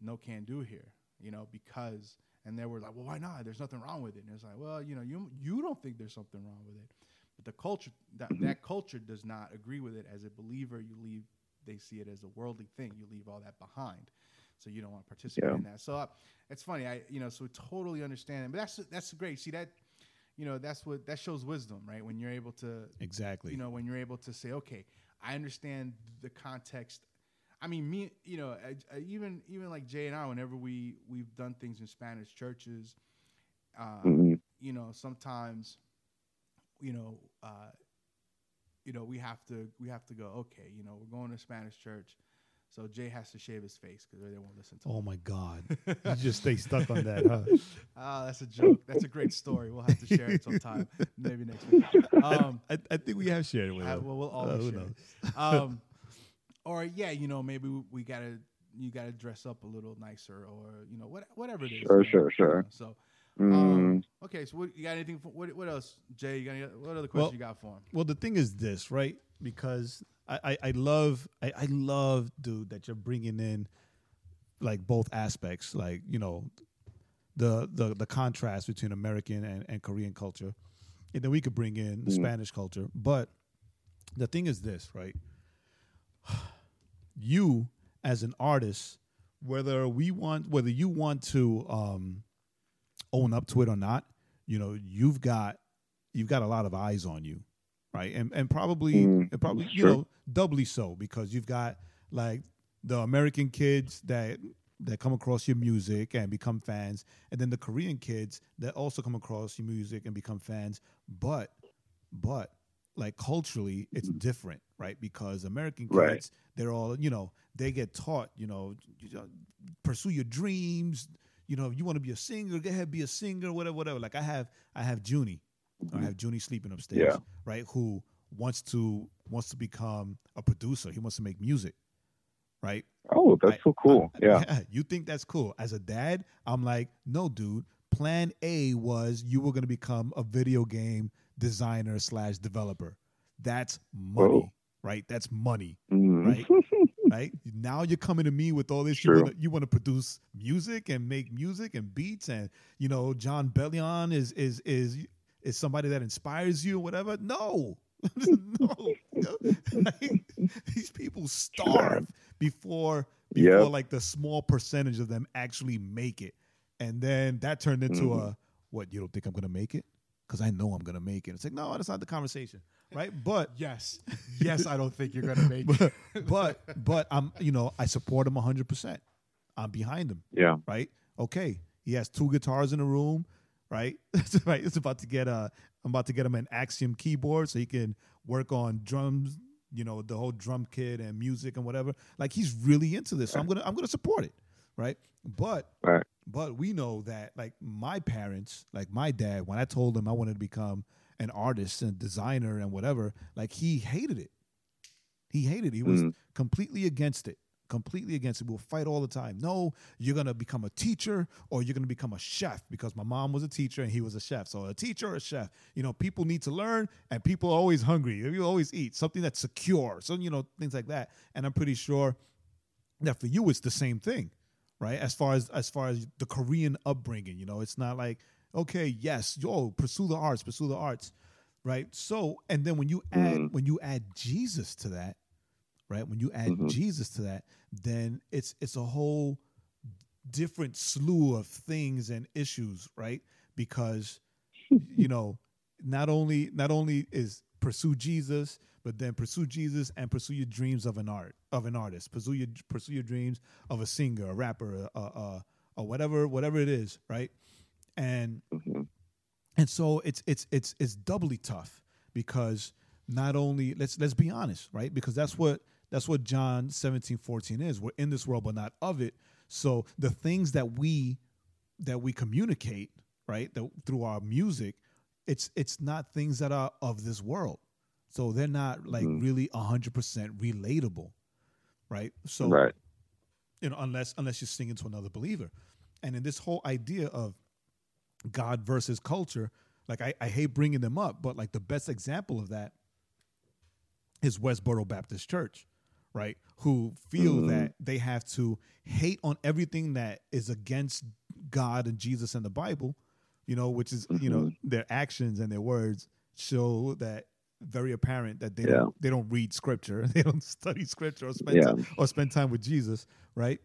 no can do here, you know, because and they were like, well, why not? There's nothing wrong with it. And it's like, well, you know, you you don't think there's something wrong with it, but the culture that that culture does not agree with it. As a believer, you leave. They see it as a worldly thing. You leave all that behind so you don't want to participate Yeah. in that. So uh, it's funny, I you know, so totally understand. it. But that's that's great. See that, you know, that's what that shows wisdom, right? When you're able to, exactly. you know, when you're able to say, okay, I understand the context. I mean, me, you know, I, I, even even like Jay and I, whenever we we've done things in Spanish churches, uh, Mhm. you know, sometimes, you know, uh, you know, we have to we have to go. Okay, you know, we're going to Spanish church, so Jay has to shave his face because they won't listen to. him. oh my God, you just stay stuck on that, huh? Ah, that's a joke. That's a great story. We'll have to share it sometime, maybe next week. Um, I, I think we have shared it with I, him. well, we'll Uh, always who share knows? it. Um, or yeah, you know, maybe we, we gotta you gotta dress up a little nicer, or you know, what, whatever it is. Sure, you know, sure, you sure. know, So, Mm, um, okay. So, what, you got anything? For, what, what else, Jay? You got any, what other question Well- you got for him? Well, the thing is this, right? Because I, I, I love, I, I love, dude, that you're bringing in like both aspects, like you know, the the the contrast between American and, and Korean culture, and then we could bring in the Spanish culture. But the thing is this, right? You as an artist, whether we want, whether you want to um, own up to it or not, you know, you've got you've got a lot of eyes on you, right? And and probably Mm, and probably you know doubly so because you've got like the American kids that that come across your music and become fans, and then the Korean kids that also come across your music and become fans. But but like culturally, it's mm-hmm. different, right? Because American kids, Right. they're all you know, they get taught, you know, pursue your dreams. You know, if you want to be a singer, go ahead, be a singer, whatever, whatever. Like I have, I have Junie, I mm-hmm. have Junie sleeping upstairs, Yeah. right? Who wants to wants to become a producer? He wants to make music, right? oh, that's I- so cool. I- yeah. You think that's cool. As a dad, I'm like, no, dude. Plan A was you were going to become a video game designer slash developer. That's money, Whoa. right? That's money, Mm. right? right? Now you're coming to me with all this. True. You you want to produce music and make music and beats, and you know Jon Bellion is is is is somebody that inspires you or whatever. No, no. Like, these people starve before before Yep. like the small percentage of them actually make it, and then that turned into Mhm. a what? You don't think I'm gonna make it? Because I know I'm gonna make it. It's like no, that's not the conversation, right? But Yes, yes. I don't think you're gonna make it. but but but I'm you know I support him 100. percent I'm behind him, Yeah. right? Okay, he has two guitars in the room, right? It's right. It's about to get a. I'm about to get him an Axiom keyboard so he can work on drums. You know the whole drum kit and music and whatever. Like he's really into this, so I'm gonna I'm gonna support it, right? But Right. but we know that like my parents, like my dad, when I told him I wanted to become an artist and designer and whatever, like he hated it. He hated it. He was Mhm. completely against it. Completely against it. We'll fight all the time. No, you're gonna become a teacher or you're gonna become a chef because my mom was a teacher and he was a chef. So a teacher or a chef. You know, people need to learn and people are always hungry. You always eat something that's secure. So, you know, things like that. And I'm pretty sure that for you it's the same thing right as far as as far as the korean upbringing you know it's not like okay yes yo pursue the arts pursue the arts right so and then when you add Mhm. when you add jesus to that right when you add Mhm. jesus to that then it's it's a whole different slew of things and issues right because you know not only not only is pursue jesus but then pursue jesus and pursue your dreams of an art of an artist. Pursue your pursue your dreams of a singer a rapper a, a, a, or whatever whatever it is right? And Mhm. and so it's it's it's it's doubly tough because not only let's let's be honest right? Because that's what that's what john 17 14 is. We're in this world but not of it. So the things that we that we communicate right that, through our music it's it's not things that are of this world so they're not like Mhm. really 100% relatable right so right. you know, unless unless you're singing to another believer. And in this whole idea of God versus culture, like I, I hate bringing them up, but like the best example of that is Westboro Baptist Church, right? Who feel Mhm. that they have to hate on everything that is against God and Jesus and the Bible, you know, which is you know their actions and their words show that very apparent that they Yeah. don't they don't read scripture, they don't study scripture or spend Yeah. time, or spend time with Jesus, right?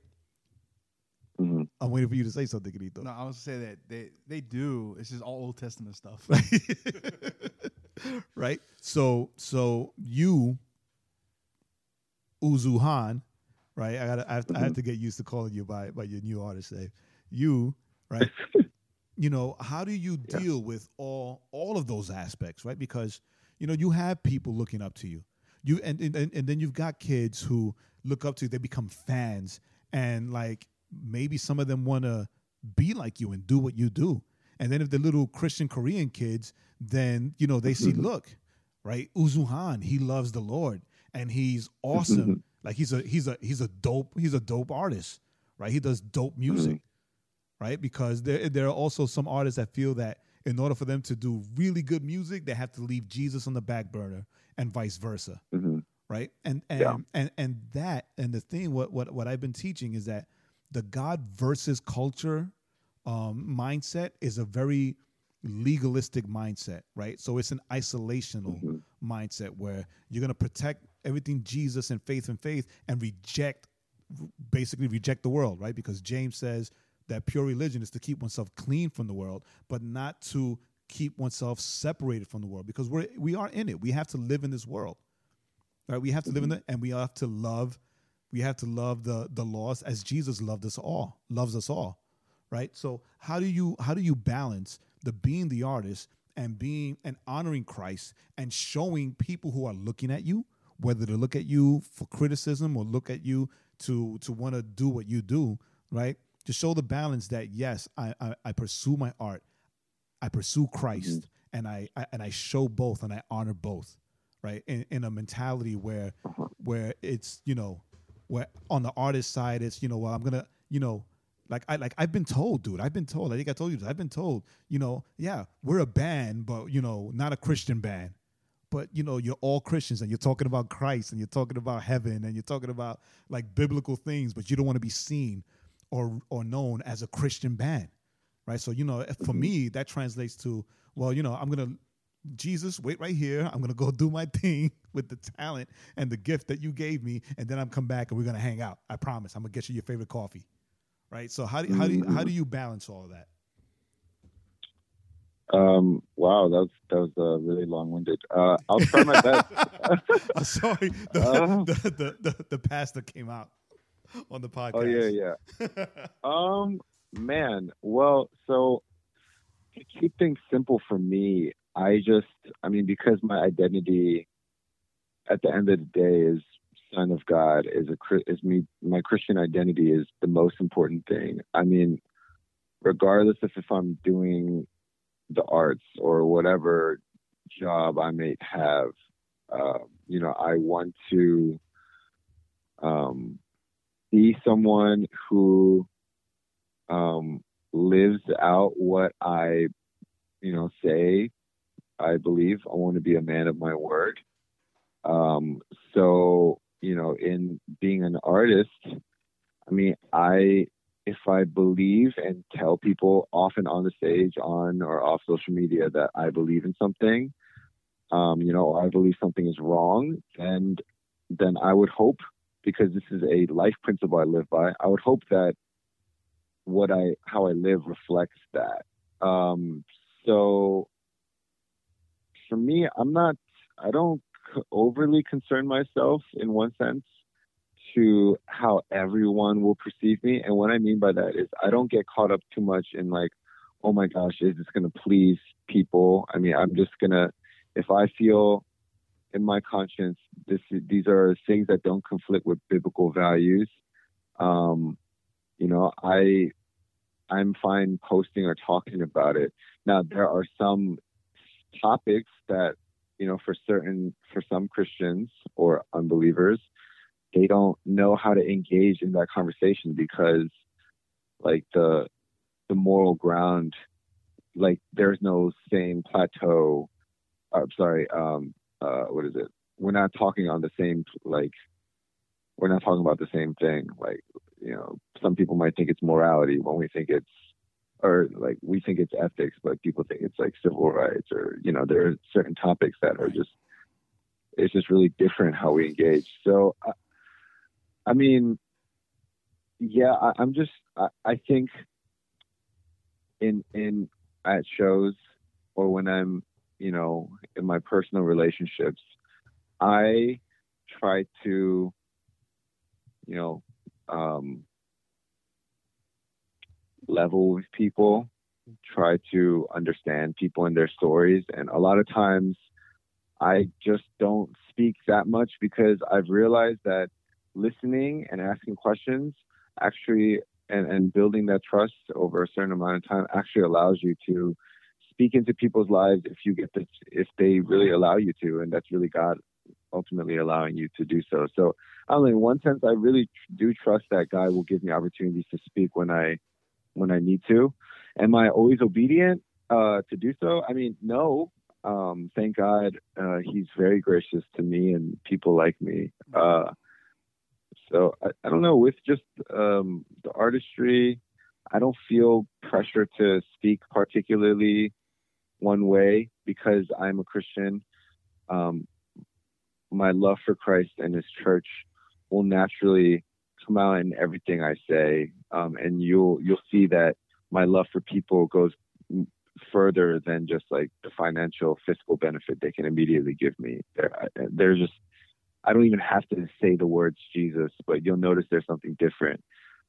hmm I'm waiting for you to say something, Grito. No, I was gonna say that they they do. It's just all Old Testament stuff. right? So so you Uzuhan, right? I got I, have- I have to get used to calling you by by your new artist name. You, right? you know, how do you Yeah. deal with all all of those aspects, right? Because you know, you have people looking up to you. You and and, and then you've got kids who look up to you, they become fans and like maybe some of them want to be like you and do what you do. And then if the little Christian Korean kids, then you know they see, mm-hmm. look, right, Uzuhan, he loves the Lord and he's mm-hmm. awesome. like he's a he's a he's a dope he's a dope artist, right? He does dope mm-hmm. music, right? Because there there are also some artists that feel that in order for them to do really good music, they have to leave Jesus on the back burner and vice versa hmm right and and Yeah. and and that and the thing what what what i've been teaching is that the god versus culture um mindset is a very legalistic mindset right so it's an isolational Mhm. mindset where you're going to protect everything jesus and faith and faith and reject basically reject the world right because james says that pure religion is to keep oneself clean from the world but not to keep oneself separated from the world because we're we are in it. We have to live in this world right? We have to live in mm-hmm. it and we have to love we have to love the the lost as jesus loved us all loves us all right? So how do you how do you balance the being the artist and being and honoring christ and showing people who are looking at you whether to look at you for criticism or look at you to to want to do what you do right to show the balance that yes i i, I pursue my art i pursue christ mm-hmm. and I, I and i show both and i honor both right? In, in a mentality where uh-huh. where it's you know where on the artist side it's you know well i'm gonna you know like i like i've been told dude i've been told i think i told you this i've been told you know yeah we're a band but you know not a christian band. But you know you're all christians and you're talking about christ and you're talking about heaven and you're talking about like biblical things but you don't want to be seen or or known as a christian band right? So you know for me that translates to well you know i'm gonna jesus wait right here. I'm gonna go do my thing with the talent and the gift that you gave me and then i'm come back and we're gonna hang out. I promise. I'm gonna get you your favorite coffee right? So how do, how do you, how do you balance all of that? Um, wow, that was that was uh, really long-winded. Uh, I'll try my best. I'm sorry. The, Uh. the, the, the, the pastor came out on the podcast oh yeah, yeah. Um, man. Well, so to keep things simple for me, I just, I mean, because my identity at the end of the day is son of God, is a is me. My Christian identity is the most important thing. I mean, regardless of if I'm doing the arts or whatever job I may have, uh, you know, I want to um, be someone who um, lives out what I, you know, say I believe. I want to be a man of my word. Um, so, you know, in being an artist, I mean, I, if I believe and tell people often on the stage, on or off social media that I believe in something, um, you know, I believe something is wrong, and then I would hope, because this is a life principle I live by, I would hope that what I, how I live reflects that. Um, so for me, I'm not, I don't overly concern myself in one sense to how everyone will perceive me. And what I mean by that is I don't get caught up too much in like, oh my gosh, is this to please people. I mean, I'm just gonna if I feel in my conscience this these are things that don't conflict with biblical values. Um, you know, I I'm fine posting or talking about it. Now there are some topics that you know for certain for some Christians or unbelievers they don't know how to engage in that conversation because like the the moral ground like there's no same plateau i'm sorry um uh what is it? We're not talking on the same like we're not talking about the same thing. Like you know some people might think it's morality when we think it's or like we think it's ethics but people think it's like civil rights or you know there are certain topics that are just it's just really different how we engage. So i, I mean yeah I, i'm just I, I think in in at shows or when i'm you know in my personal relationships i try to you know um level with people try to understand people and their stories. And a lot of times i just don't speak that much because i've realized that listening and asking questions actually and, and building that trust over a certain amount of time actually allows you to speak into people's lives if you get this if they really allow you to and that's really god ultimately allowing you to do so. So i in one sense i really do trust that god will give me opportunities to speak when i when i need to. Am i always obedient uh to do so? I mean no. Um thank god uh he's very gracious to me and people like me. Uh so I, I don't know with just um, the artistry, I don't feel pressure to speak particularly one way because I'm a Christian. Um, my love for Christ and His church will naturally come out in everything I say, um, and you'll you'll see that my love for people goes further than just like the financial fiscal benefit they can immediately give me. There, there's just I don't even have to say the words Jesus, but you'll notice there's something different.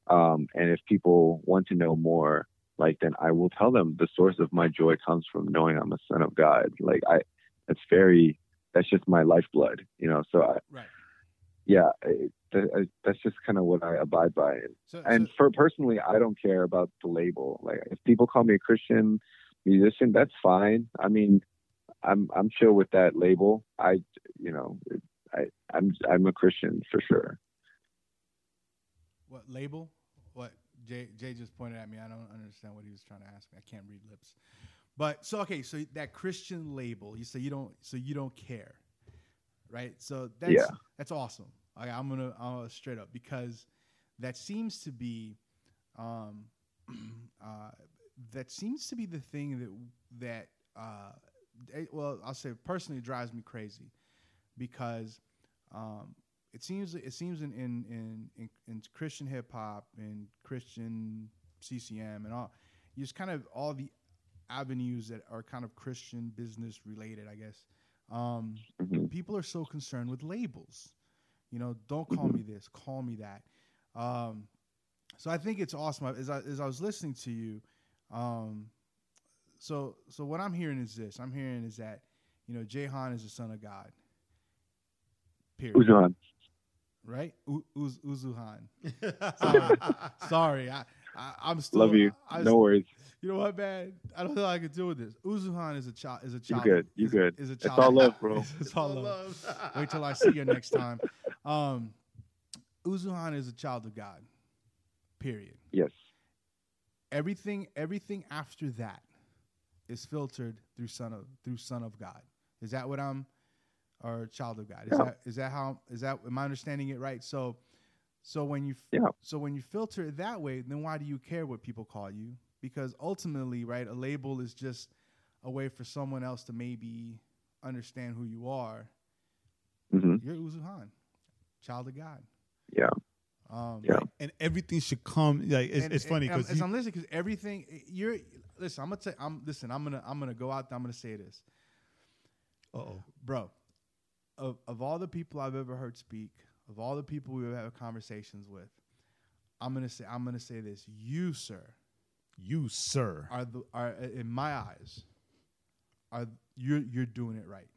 Um, and if people want to know more, like then I will tell them the source of my joy comes from knowing I'm a son of God. Like I, that's very, that's just my lifeblood, you know. So I, Right. yeah, it, that, that's just kind of what I abide by. So, And so- for personally, I don't care about the label. Like if people call me a Christian musician, that's fine. I mean, I'm I'm chill with that label. I, you know, I I'm I'm a Christian for sure. what label? Jay Jay just pointed at me. I don't understand what he was trying to ask me. I can't read lips. But so okay, so that Christian label, you say you don't, so you don't care, right? So that's Yeah. that's awesome. I, I'm gonna uh, straight up because that seems to be, um, uh, that seems to be the thing that that uh, eh, well, I'll say personally drives me crazy because um, it seems it seems in in in, in, in Christian hip hop and Christian CCM and all, just kind of all the avenues that are kind of Christian business related, I guess. Um, Mhm. People are so concerned with labels. You know, don't call me this, call me that. Um, so I think it's awesome. As I, as I was listening to you, um, so so what I'm hearing is this. I'm hearing is that you know Jehan is the son of God. Period. Uzan. Right? U- Uz- Uzuhan. Sorry, sorry. I, I I'm still Love you. I, No worries. You know what, man? I don't know how I can deal with this. Uzuhan is a child. Is a child. You good. You is, good. Is a It's all love, bro. it's all love. Wait till I see you next time. Um, Uzuhan is a child of God. Period. Yes. Everything, everything after that is filtered through son of through son of God. Is that what I'm, or child of God? Is Yeah. that is that how is that am I understanding it right? So, so when you Yeah. so when you filter it that way, then why do you care what people call you? Because ultimately, right, a label is just a way for someone else to maybe understand who you are. hmm You're Uzuhan, child of God. Yeah. Um, Yeah. and everything should come. Like it's, and- it's funny and I'm- because as I'm listening, because everything you're listen. I'm gonna tell. I'm listen. I'm gonna I'm gonna go out there. I'm gonna say this, Uh oh, bro. Of of all the people I've ever heard speak, of all the people we've had conversations with, I'm gonna say I'm gonna say this. You, sir, you sir. are the are in my eyes are you're you're doing it right.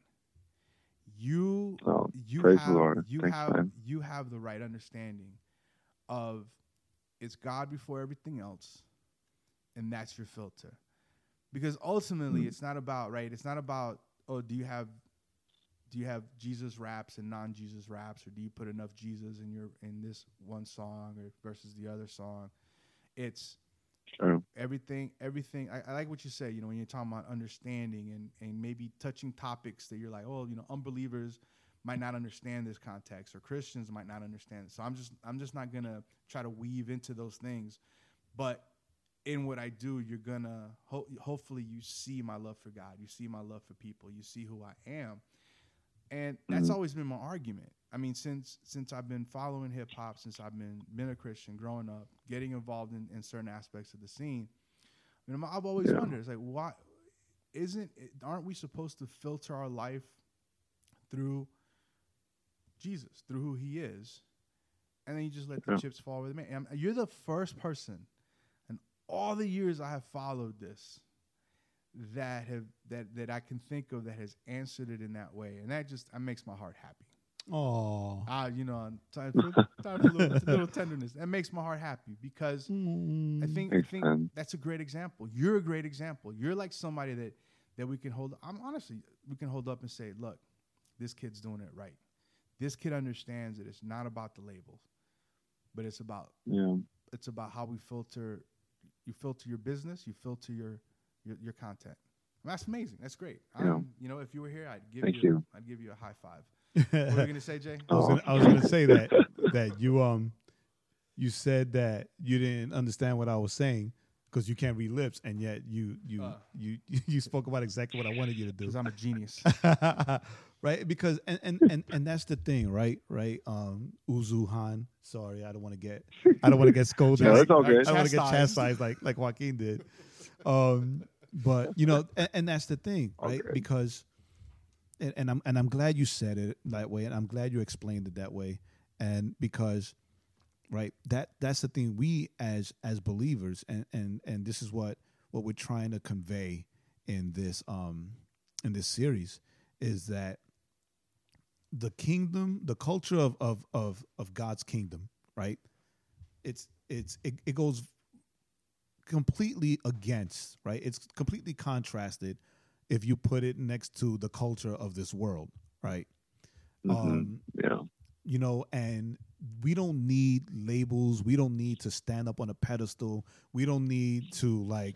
You Oh, you have Lord. you Thanks, have man. you have the right understanding of it's God before everything else, and that's your filter. Because ultimately, Mm. it's not about right. It's not about oh, do you have do you have Jesus raps and non-Jesus raps, or do you put enough Jesus in your in this one song or versus the other song? It's Sure. everything everything I, I like what you say you know when you're talking about understanding and and maybe touching topics that you're like oh you know unbelievers might not understand this context or christians might not understand it. so i'm just i'm just not gonna try to weave into those things but in what i do you're gonna ho- hopefully you see my love for god you see my love for people you see who i am and that's Mhm. always been my argument. I mean, since since I've been following hip hop, since I've been been a Christian, growing up, getting involved in, in certain aspects of the scene, I mean, I've always Yeah. wondered, it's like, why isn't it, aren't we supposed to filter our life through Jesus, through who He is, and then you just let the Yeah. chips fall where they may. And you're the first person, in all the years I have followed this, that have that that I can think of that has answered it in that way, and that just that makes my heart happy. Oh, Ah, you know, time for, time for a little, little tenderness. That makes my heart happy because I think I think sense. that's a great example. You're a great example. You're like somebody that that we can hold. I'm honestly we can hold up and say, look, this kid's doing it right. This kid understands that it's not about the labels, but it's about Yeah. it's about how we filter. You filter your business. You filter your your, your content. And that's amazing. That's great. Yeah. I'm, you know, if you were here, I'd give Thank you, you. I'd give you a high five. What were you gonna say, Jay? I was, gonna, I was gonna say that that you um you said that you didn't understand what I was saying because you can't read lips, and yet you you Uh. you you spoke about exactly what I wanted you to do. Because I'm a genius. right because and, and and and that's the thing right right um Uzuhan sorry i don't want to get i don't want to get scolded No, it's all I- good. i don't want to get Chastised. chastised like like joaquin did um but you know and, and that's the thing right? good. because and, and i'm and i'm glad you said it that way and i'm glad you explained it that way and because right that that's the thing we as as believers and and and this is what what we're trying to convey in this um in this series is that the kingdom the culture of of of, of god's kingdom right it's it's it, it goes completely against right it's completely contrasted if you put it next to the culture of this world right Mhm. um yeah. you know, and we don't need labels. We don't need to stand up on a pedestal. We don't need to like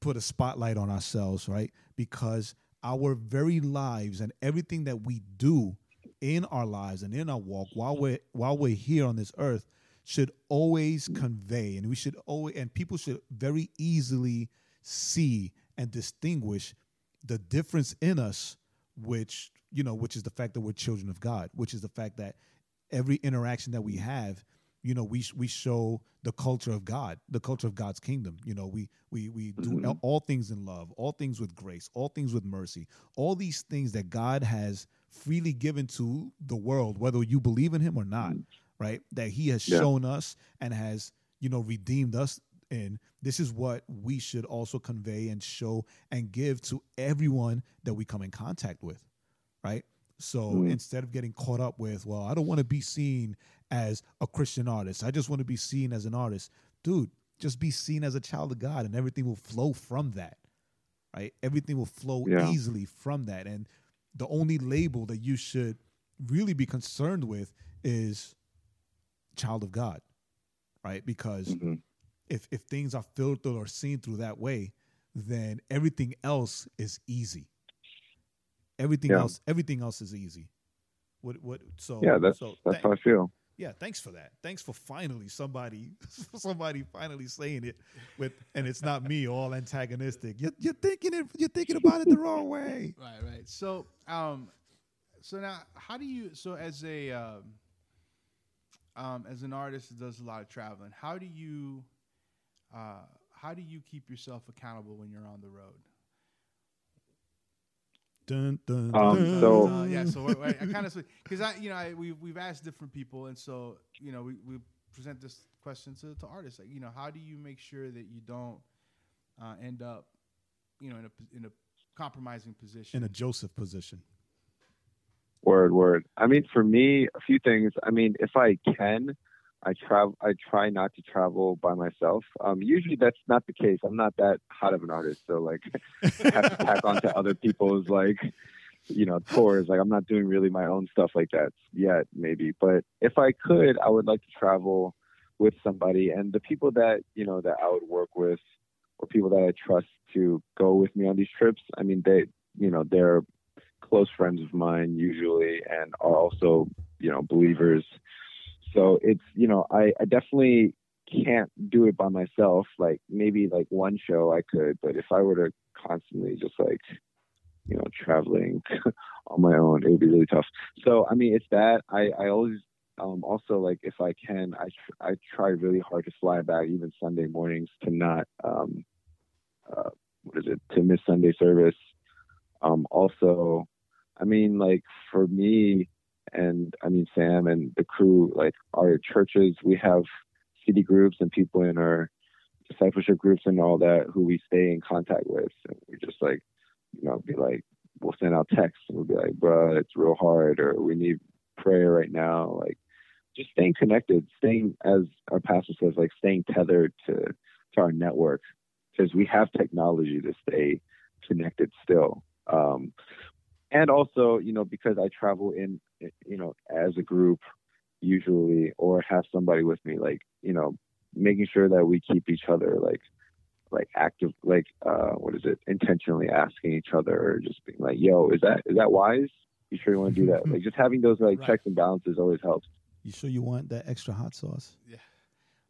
put a spotlight on ourselves, right? Because our very lives and everything that we do in our lives and in our walk while we're while we're here on this earth should always convey and we should always and people should very easily see and distinguish the difference in us which you know which is the fact that we're children of god which is the fact that every interaction that we have you know we we show the culture of god the culture of god's kingdom. You know we we we do Mhm. all things in love all things with grace all things with mercy all these things that god has freely given to the world whether you believe in him or not right that he has Yeah. shown us and has you know redeemed us in this is what we should also convey and show and give to everyone that we come in contact with right so Mm. instead of getting caught up with well i don't want to be seen as a christian artist i just want to be seen as an artist dude just be seen as a child of god and everything will flow from that right everything will flow Yeah. easily from that and the only label that you should really be concerned with is child of god right because Mhm. if if things are filtered or seen through that way, then everything else is easy. Everything Yeah. else, everything else is easy. What what? So Yeah, that's so that's thank- how I feel. yeah. Thanks for that. Thanks for finally somebody somebody finally saying it with, and it's not me all antagonistic. You're, you're thinking it. You're thinking about it the wrong way. Right, right. So, um, so now, how do you? So, as a um, um, as an artist that does a lot of traveling, how do you, uh, how do you keep yourself accountable when you're on the road? Dun, dun, Um, dun. so- Uh, yeah, so wait, wait, I kind of because I, you know, I, we we've asked different people, and so you know, we, we present this question to, to artists, like you know, how do you make sure that you don't uh, end up, you know, in a p- in a compromising position. in a Joseph position. Word, word. I mean, for me, a few things. I mean, if I can, I travel. I try not to travel by myself. Um, usually, that's not the case. I'm not that hot of an artist, so like, I have to tack on to other people's like, you know, tours. Like, I'm not doing really my own stuff like that yet, maybe. But if I could, I would like to travel with somebody, and the people that you know that I would work with, or people that I trust to go with me on these trips. I mean, they, you know, they're close friends of mine usually and are also you know believers. So it's you know i i definitely can't do it by myself. Like maybe like one show i could but if i were to constantly just like you know traveling on my own it would be really tough. So i mean it's that. I i always um also like if i can i tr- i try really hard to fly back even sunday mornings to not um uh what is it? To miss sunday service um also I mean, like for me and I mean Sam and the crew, like our churches, we have city groups and people in our discipleship groups and all that who we stay in contact with. And we just like, you know, be like, we'll send out texts and we'll be like, bro, it's real hard or we need prayer right now. Like just staying connected, staying as our pastor says, like staying tethered to to our network because we have technology to stay connected still. Um, and also you know because i travel in you know as a group usually or have somebody with me like you know making sure that we keep each other like like active like uh what is it intentionally asking each other or just being like yo is that is that wise you sure you want to do that like just having those like Right. checks and balances always helps You sure you want that extra hot sauce? yeah.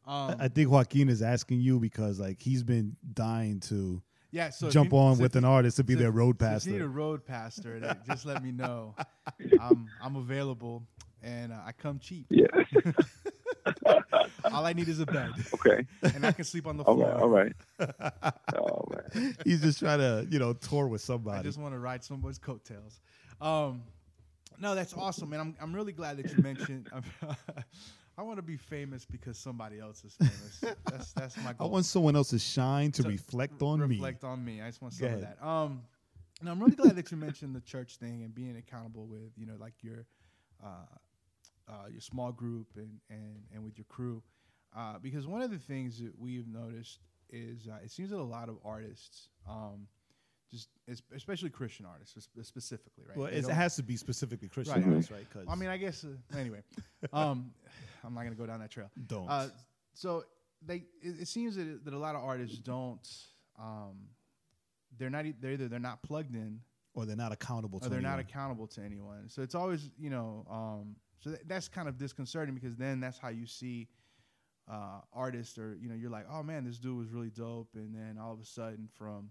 I- Um, I think Joaquin is asking you because like he's been dying to yeah. So jump you- on so with if an artist to be so their road so if you need a pastor. road pastor, just let me know. I'm I'm available and uh, I come cheap. yeah All I need is a bed, okay and I can sleep on the all floor. right all right oh man he's just trying to you know tour with somebody. I just want to ride somebody's coattails. Um, no, that's awesome, man. I'm I'm really glad that you mentioned. I want to be famous because somebody else is famous. That's that's my goal. I want someone else's shine to To reflect on me. reflect on me. I just want some of that. Um, and I'm really glad that you mentioned the church thing and being accountable with you know like your uh, uh, your small group and and and with your crew, uh, because one of the things that we've noticed is uh, it seems that a lot of artists, um, just especially Christian artists specifically, right? Well, it has to be specifically Christian Right, right. Cause I mean, I guess uh, anyway. Um, I'm not gonna go down that trail. don't. Uh, so they it, it seems that, that a lot of artists don't um, they're not they're either they're not plugged in or they're not accountable to or they're not accountable to anyone. So it's always you know um, so th- that's kind of disconcerting because then that's how you see uh, artists or you know you're like oh man this dude was really dope and then all of a sudden from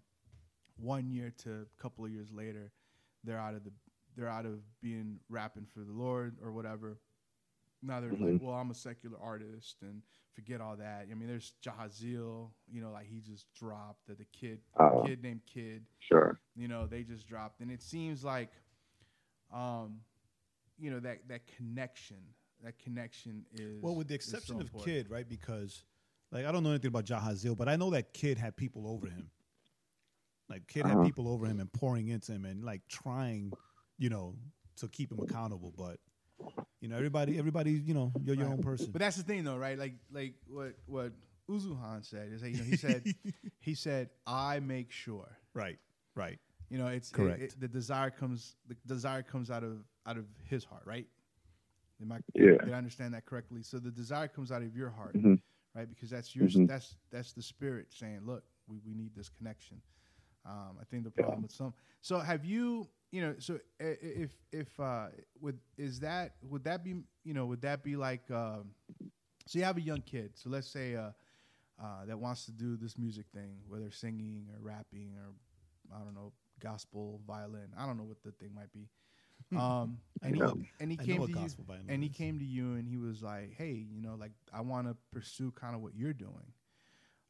one year to a couple of years later they're out of the they're out of being rapping for the Lord or whatever. Now they're like, well, I'm a secular artist and forget all that. I mean, there's Jahaziel, you know, like he just dropped the, the kid, Oh. kid named Kid sure you know they just dropped and it seems like um you know that that connection that connection is Well, with the is so exception of important. Kid, right? Because like I don't know anything about Jahaziel, but I know that Kid had people over him. Like Kid Uh-huh. had people over him and pouring into him and like trying, you know, to keep him accountable. But you know, everybody, everybody, you know, you're your Right. own person. but that's the thing though right like like what what uzuhan said is that you know he said he said i make sure right, right. you know it's it- Correct. it- the desire comes the desire comes out of out of his heart right Am I, Yeah. did I understand that correctly? So the desire comes out of your heart, Mhm. right? Because that's your Mhm. that's that's the spirit saying, "Look, we, we need this connection." Um, I think the problem with some. So have you, you know, so i- i- if if uh, would is that would that be you know would that be like um, so you have a young kid. So let's say uh, uh, that wants to do this music thing, whether singing or rapping or I don't know gospel violin. I don't know what the thing might be. Um, and he and he I came to you, and he came to you and he was like, "Hey, you know, like I want to pursue kind of what you're doing."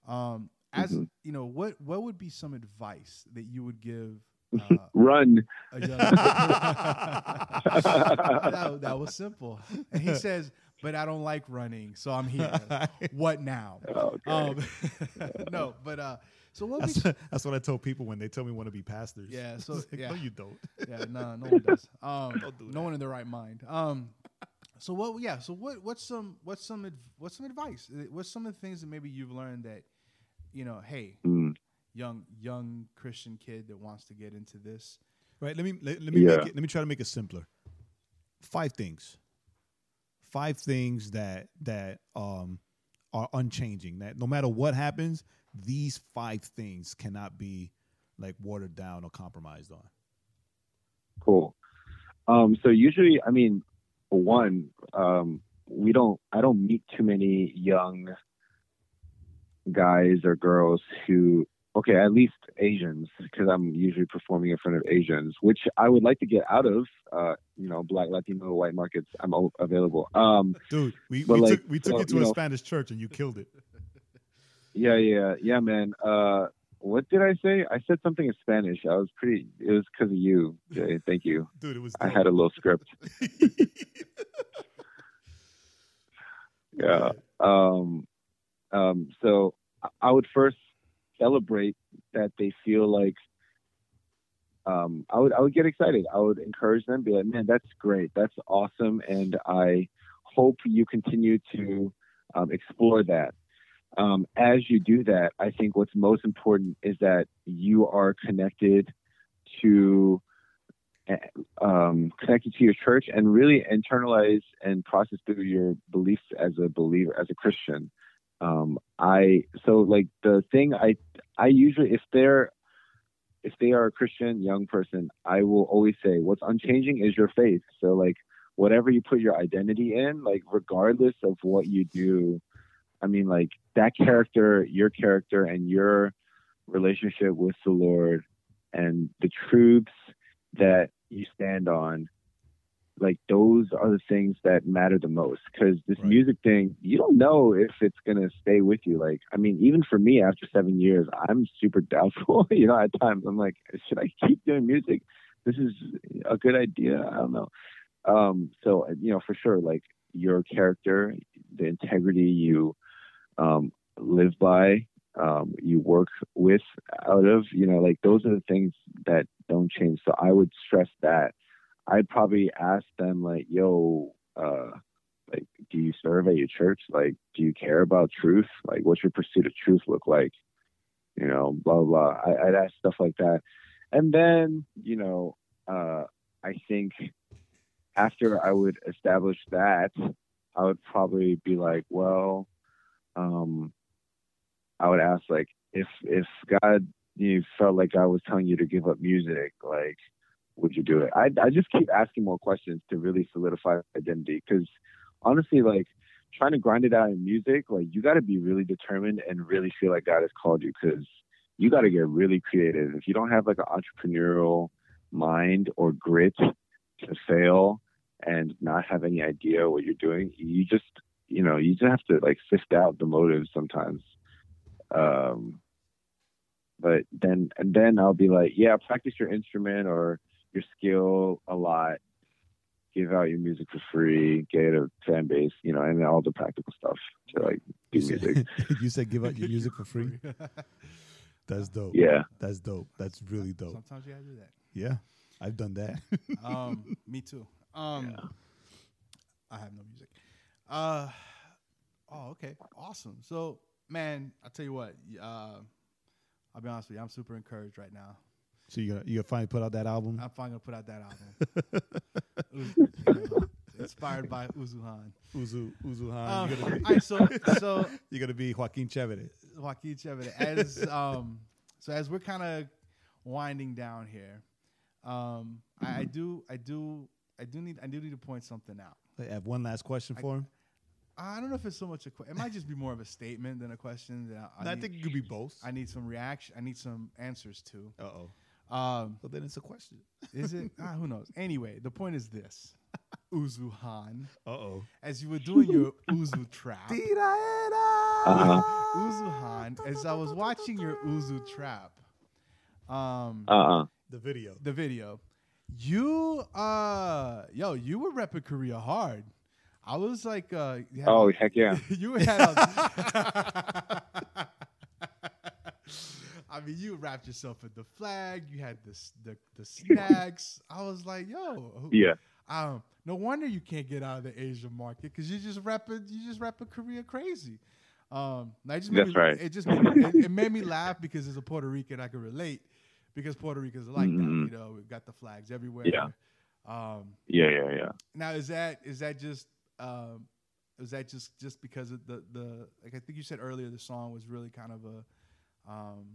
Um, as Mhm. you know, what what would be some advice that you would give uh, Run. young? that, that was simple. And he says, "But I don't like running, so I'm here. what now?" Okay. Um, no, but uh, So what? That's, we, that's what I tell people when they tell me want to be pastors. Yeah, so- like, yeah. no, you don't. yeah, no, no one does. Um, Don't do no one in their right mind. Um, so what? Yeah. So what? What's some? What's some? What's some advice? What's some of the things that maybe you've learned that, you know, hey, Mm. young young Christian kid that wants to get into this. Right. Let me let, let me Yeah. make it, let me try to make it simpler. Five things. Five things that that um are unchanging. That no matter what happens, these five things cannot be like watered down or compromised on. Cool. Um, so usually, I mean, for one, um, we don't. I don't meet too many young guys or girls who. Okay, at least Asians, because I'm usually performing in front of Asians, which I would like to get out of. Uh, you know, Black, Latino, white markets. I'm o- available. Um, Dude, we, we like, took we took so, you to a know- Spanish church and you killed it. Yeah, yeah, yeah, man. Uh, what did I say? I said something in Spanish. I was pretty. It was because of you, Jay. Thank you. Dude, it was I had a little script. Yeah. Um, um, so I- would first celebrate that they feel like. Um, I would I would get excited. I would encourage them, be like, "Man, that's great. That's awesome," and I hope you continue to um, explore that. Um, as you do that, I think what's most important is that you are connected to um, connected to your church and really internalize and process through your beliefs as a believer, as a Christian. Um, I so like the thing I I usually if they're if they are a Christian young person, I will always say what's unchanging is your faith. So like whatever you put your identity in, like regardless of what you do, I mean like that character, your character and your relationship with the Lord and the truths that you stand on like those are the things that matter the most because this Right. music thing you don't know if it's going to stay with you like i mean even for me after seven years i'm super doubtful you know at times i'm like should i keep doing music this is a good idea i don't know um so you know for sure like your character the integrity you um live by um, you work with out of, you know, like those are the things that don't change. So I would stress that. I'd probably ask them like, yo, uh, like, do you serve at your church? Like, do you care about truth? Like, what's your pursuit of truth look like? You know, blah, blah. I, I'd ask stuff like that. And then, you know, uh, I think after I would establish that, I would probably be like, well, um, I would ask like if if God you felt like I was telling you to give up music, like would you do it? I I just keep asking more questions to really solidify identity because honestly, like trying to grind it out in music, like you got to be really determined and really feel like God has called you because you got to get really creative. If you don't have like an entrepreneurial mind or grit to fail and not have any idea what you're doing, you just you know you just have to like sift out the motives sometimes um but then and then i'll be like yeah practice your instrument or your skill a lot give out your music for free get a fan base you know and all the practical stuff to like do You music said, you said give out your music for free. That's dope. yeah That's dope. That's really dope. Sometimes you gotta do that. Yeah. I've done that. Um, me too. Um, I have no music. Uh, oh, okay, awesome. So, man, I tell you what. Uh, I'll be honest with you. I'm super encouraged right now. So you got you gonna finally put out that album? I'm finally gonna put out that album. Inspired by Uzuhan. Uzu Uzuhan. Um, you're, gonna be, right, so so you're gonna be Joaquin Chavez. Joaquin Chavez. As um, so as we're kind of winding down here, um, I, I do, I do, I do need, I do need to point something out. I have one last question for him. I don't know if it's so much a question. It might just be more of a statement than a question. That I, I need, think it could be both. I need some reaction. I need some answers to. Uh oh. Um, So then it's a question. is it? ah, who knows? Anyway, the point is this: Uzuhan, Uh oh. as you were doing your Uzutrap, uh-huh Uzuhan, as I was watching your Uzutrap, um, uh-uh The video. the video, you uh yo, you were repping Korea hard. I was like uh had- oh heck yeah you had a, mean, you wrapped yourself in the flag. You had this the the snacks. I was like, yo, who- Yeah. Um, no wonder you can't get out of the Asian market because you just rapping, you just rapping Korea crazy. Um, I just That's me- right. It just made me, it, it made me laugh because as a Puerto Rican, I can relate because Puerto Ricans are like Mhm. that. You know, we've got the flags everywhere. Yeah. Um, Yeah, yeah, yeah. now is that is that just um, is that just just because of the the like I think you said earlier the song was really kind of a um,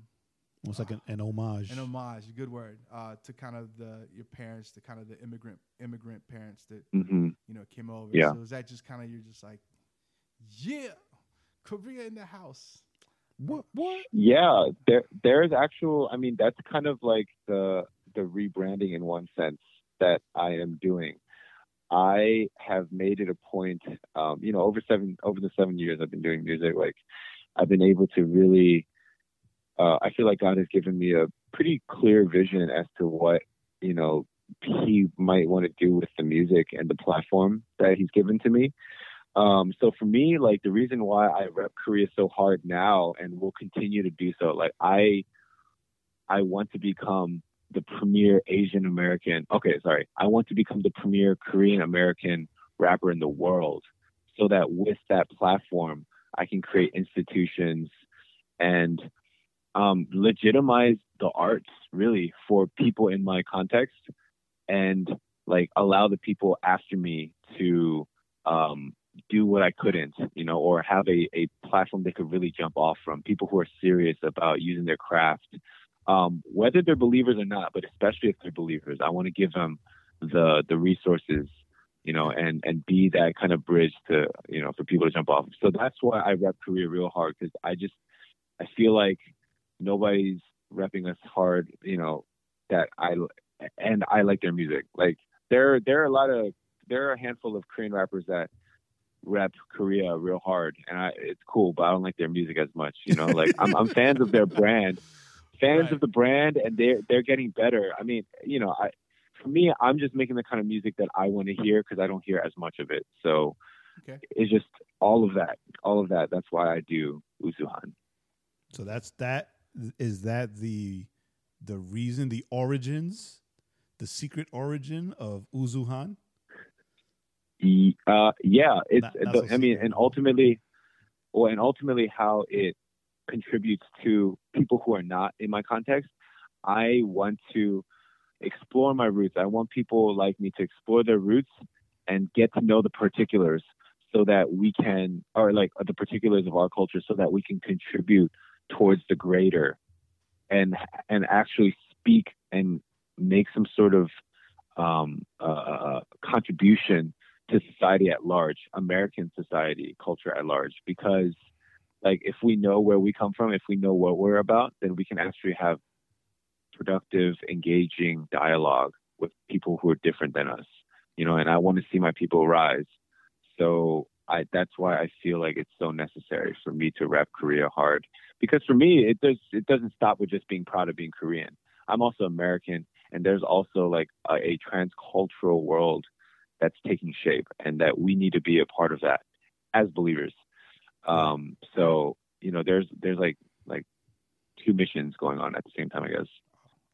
Almost like an, an homage. an homage, good word, uh, to kind of the your parents, to kind of the immigrant immigrant parents that hmm you know came over. Yeah. So is that just kind of you're just like, yeah, Korea in the house. what? What? Yeah, there there's actual. I mean, that's kind of like the the rebranding in one sense that I am doing. I have made it a point, um, you know, over seven over the seven years I've been doing music. Like, I've been able to really. Uh, I feel like God has given me a pretty clear vision as to what you know He might want to do with the music and the platform that He's given to me. Um, so for me, like the reason why I rep Korea so hard now and will continue to do so, like I, I want to become the premier Asian American. Okay, sorry, I want to become the premier Korean American rapper in the world, so that with that platform, I can create institutions and um, legitimize the arts really for people in my context, and like allow the people after me to um, do what I couldn't, you know, or have a, a platform they could really jump off from. People who are serious about using their craft, um, whether they're believers or not, but especially if they're believers, I want to give them the the resources, you know, and and be that kind of bridge to you know for people to jump off. So that's why I rep Korea real hard because I just I feel like nobody's repping us hard, you know, that I and I like their music. Like there there are a lot of there are a handful of Korean rappers that rep Korea real hard, and I, it's cool, but I don't like their music as much. You know, like I'm, I'm fans of their brand, fans Right. of the brand, and they're they're getting better. I mean, you know, I for me, I'm just making the kind of music that I want to hear because I don't hear as much of it. So Okay. it's just all of that, all of that. That's why I do Uzuhan. So that's that. Is that the the reason, the origins, the secret origin of Uzuhan? Uh, yeah, it's. Not- not the, so I mean, and ultimately, well, and ultimately, how it contributes to people who are not in my context. I want to explore my roots. I want people like me to explore their roots and get to know the particulars, so that we can, or like the particulars of our culture, so that we can contribute towards the greater, and and actually speak and make some sort of um, uh, contribution to society at large, American society, culture at large, because like if we know where we come from, if we know what we're about, then we can actually have productive, engaging dialogue with people who are different than us. You know, and I want to see my people rise. So I that's why I feel like it's so necessary for me to rep Korea hard. Because for me it does it doesn't stop with just being proud of being Korean. I'm also American and there's also like a, a transcultural world that's taking shape and that we need to be a part of that as believers. Um, so, you know, there's there's like like two missions going on at the same time, I guess.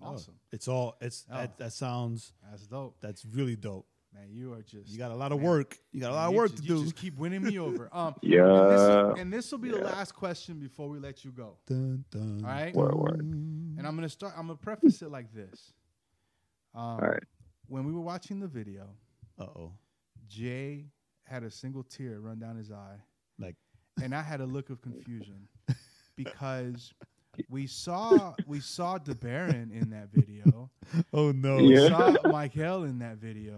Awesome. It's all. It's Oh. that, that sounds. That's dope, That's really dope. Man. You are just You got a lot of man, work. You got a lot of work just- to you do. just keep winning me over. Um, Yeah. And this will be the last question before we let you go. Dun, dun, All right. Word, word. And I'm gonna start. I'm gonna preface it like this. Um, All right. When we were watching the video, Uh oh. Jay had a single tear run down his eye, Like and I had a look of confusion because we saw we saw DeBaron in that video. oh no. We Yeah. saw Michael in that video.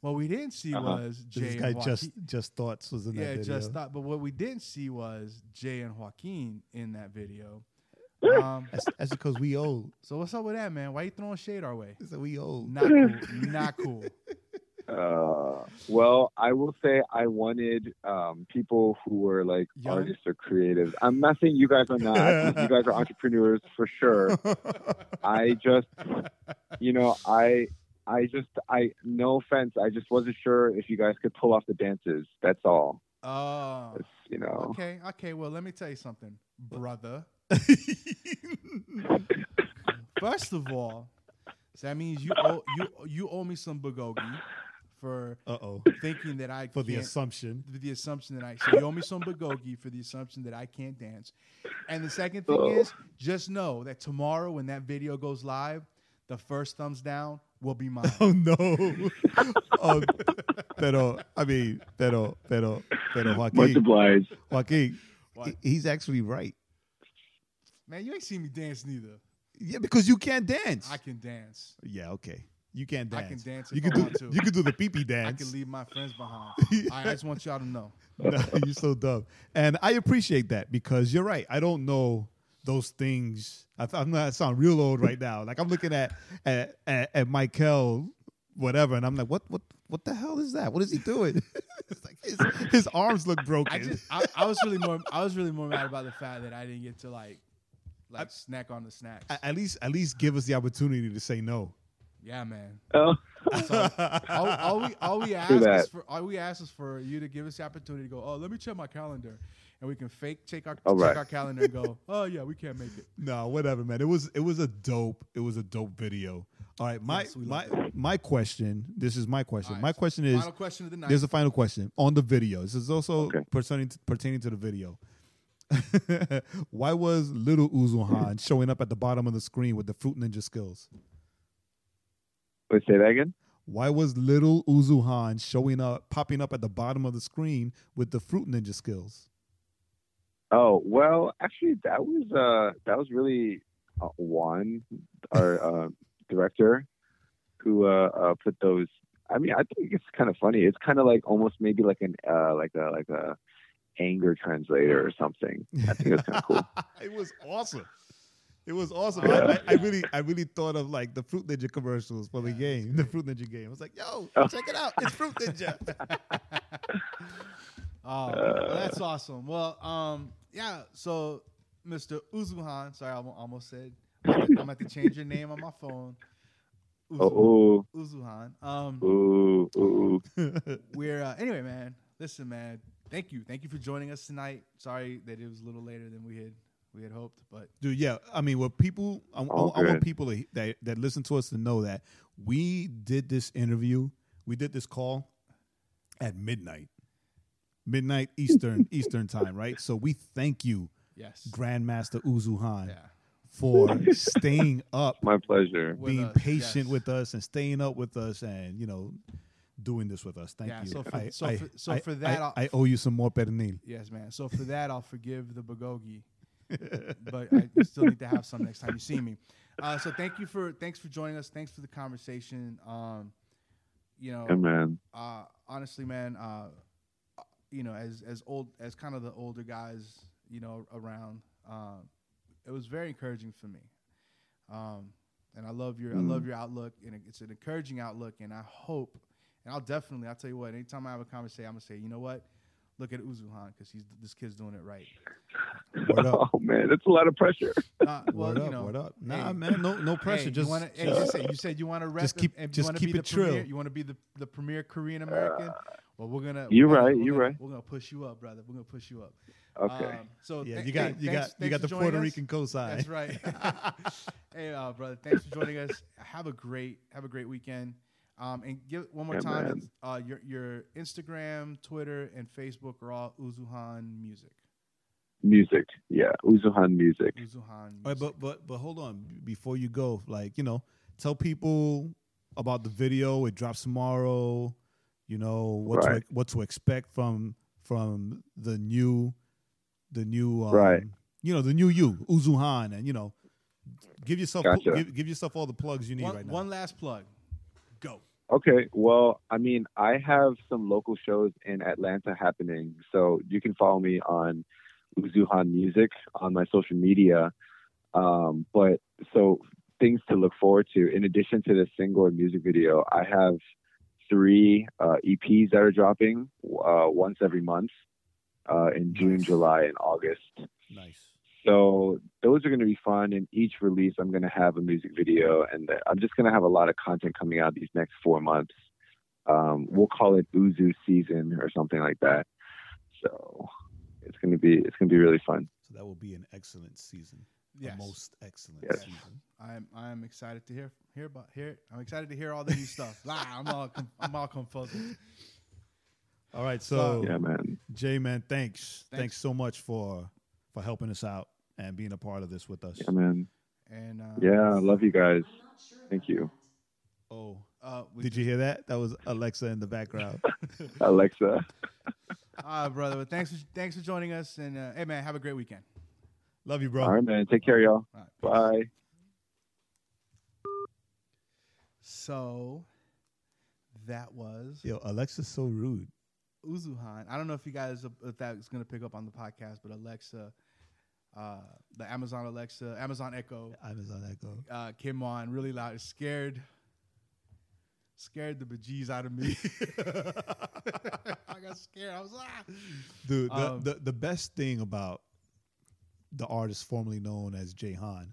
What we didn't see Uh-huh. was Jay this guy Joaquin. just just thoughts was in yeah, that video. Yeah, just thought. But what we didn't see was Jay and Joaquin in that video. Um, That's, that's because we old. so what's up with that, man? Why you throwing shade our way? So we old. Not cool. Not cool. Uh, well, I will say I wanted um, people who were like Young? artists or creatives. I'm not saying you guys are not. You guys are entrepreneurs for sure. I just, you know, I, I just, I, no offense, I just wasn't sure if you guys could pull off the dances. That's all. Oh, It's, you know, okay, okay. Well, let me tell you something, brother. First of all, so that means you owe, you you owe me some bulgogi for Uh oh. thinking that I For the assumption. with the assumption that I so you owe me some bulgogi for the assumption that I can't dance. And the second thing Oh. is just know that tomorrow when that video goes live, the first thumbs down will be mine. Oh no. oh, pero I mean, pero pero pero Much Joaquin, obliged. Joaquin, What? he- he's actually right. Man, you ain't seen me dance neither. Yeah, because you can't dance. I can dance. yeah, okay. You can't dance. I can dance You can I do want to. you can do the pee pee I dance. can leave my friends behind. I just want y'all to know. No, you're so dumb. And I appreciate that because you're right. I don't know those things. I, I'm not I sound real old right now. Like I'm looking at at, at, at Michael, whatever, and I'm like, what what what the hell is that? What is he doing? it's like his, his arms look broken. I just I, I was really more I was really more mad about the fact that I didn't get to like like snack on the snacks. at at least at least give us the opportunity to say no. yeah, man. Oh, all, all we all we ask is for all we ask is for you to give us the opportunity to go. Oh, let me check my calendar, and we can fake check our All check right. our calendar and go. Oh yeah, we can't make it. No, whatever, man. It was it was a dope it was a dope video. All right, my Yes, my my question. This is my question. Right, my so question is final question of the night. There's a final question on the video. This is also Okay. pertaining to, pertaining to the video. Why was little Uzuhan showing up at the bottom of the screen with the Fruit Ninja skills? wait, say that again. Why was little Uzuhan showing up, popping up at the bottom of the screen with the Fruit Ninja skills? Oh well, actually, that was uh that was really uh, Juan, our uh, director, who uh, uh put those. I mean, I think it's kind of funny. It's kind of like almost maybe like an uh like a like a anger translator or something. I think that's kind of cool. it was awesome. It was awesome. I, I, I really, I really thought of like the Fruit Ninja commercials for the game, the Fruit Ninja game. I was like, "Yo, Oh. check it out! It's Fruit Ninja." Oh, Uh, that's awesome. Well, um, yeah. So, Mr. Uzuhan, sorry, I almost said I'm gonna, have to change your name on my phone. Uzu, Oh, Uzuhan. Um, ooh, ooh. we're uh, anyway, man. Listen, man. Thank you, thank you for joining us tonight. Sorry that it was a little later than we had we had hoped, but Dude, yeah. I mean, what people, I, I- I want people to, that, that listen to us to know that we did this interview, we did this call at midnight, midnight Eastern Eastern time, right? So we thank you, yes, Grandmaster Uzuhan, yeah. for staying up, My pleasure. Being us, patient yes. with us, and staying up with us, and you know, doing this with us. Thank Yeah, you. so for- I, so I- for- so I- for that, I, I'll- I owe you some more pernil. Yes, man. So for that, I'll forgive the bulgogi, but I still need to have some next time you see me. Uh, so thank you for thanks for joining us. Thanks for the conversation. Um, you know, Yeah, man. uh, honestly, man, uh, you know, as as old as kind of the older guys, you know, around, uh, it was very encouraging for me. Um, and I love your I love your outlook, and it's an encouraging outlook. And I hope, and I'll definitely, I'll tell you what, anytime I have a conversation, I'm gonna say, you know what, look at Uzuhan because he's this kid's doing it right. Word up. Oh man, that's a lot of pressure. Uh, well, Word you up, know, word up. Nah, hey, man, no, no pressure. Hey, just, you, wanna, hey, just- just say, you said you want to just keep- and just keep it the premier. You want to be the, the premier Korean American. well, we're gonna. You're we're gonna- right, we're you're gonna- right. We're gonna push you up, brother. We're gonna push you up. Okay. Um, so yeah, th- you got, hey, you thanks- got, you got the Puerto us. Rican cosign. That's right. hey, uh, brother, thanks for joining us. Have a great, have a great weekend. Um, and give one more Yeah, time. it's, Uh, your your Instagram, Twitter, and Facebook are all Uzuhan Music. Music. Yeah, Uzuhan music. Uzuhan. Music. All right, but but but hold on, before you go, like you know, tell people about the video. It drops tomorrow. You know what Right. to what to expect from from the new the new um, Right. You know the new you, Uzuhan, and you know, give yourself Gotcha. give, give yourself all the plugs you need one, right now. one last plug. Go. Okay, well, I mean, I have some local shows in Atlanta happening, so you can follow me on Uzuhan Music on my social media. Um, but so things to look forward to. In addition to the single and music video, I have three uh, EPs that are dropping uh, once every month uh, in June, Nice. July, and August. nice. So those are going to be fun. And each release, I'm going to have a music video, and I'm just going to have a lot of content coming out these next four months. Um, we'll call it Uzu season or something like that. So it's going to be it's going to be really fun. So that will be an excellent season. Yes. A most excellent Yes. season. I'm I'm excited to hear hear about hear. it. I'm excited to hear all the new stuff. Lah, I'm all I'm all confuzzled. All right, so Yeah, man. Jay, man, thanks. thanks, Thanks. so much for for helping us out and being a part of this with us. Yeah, man. And uh, Yeah, I love you guys. Thank you, Oh, uh, we did you hear that? That was Alexa in the background. Alexa. Ah, brother. But thanks for thanks for joining us. And uh, hey, man, have a great weekend. Love you, bro. All right, man. Take care, y'all. All right. Bye. So that was Yo, Alexa's so rude. Uzuhan. I don't know if you guys if that's gonna pick up on the podcast, but Alexa, uh, the Amazon Alexa, Amazon Echo, Amazon Echo. uh, came on really loud. It scared scared the bejeez out of me. I got scared. I was ah. Dude, the, Um, the the best thing about the artist formerly known as Jay Han,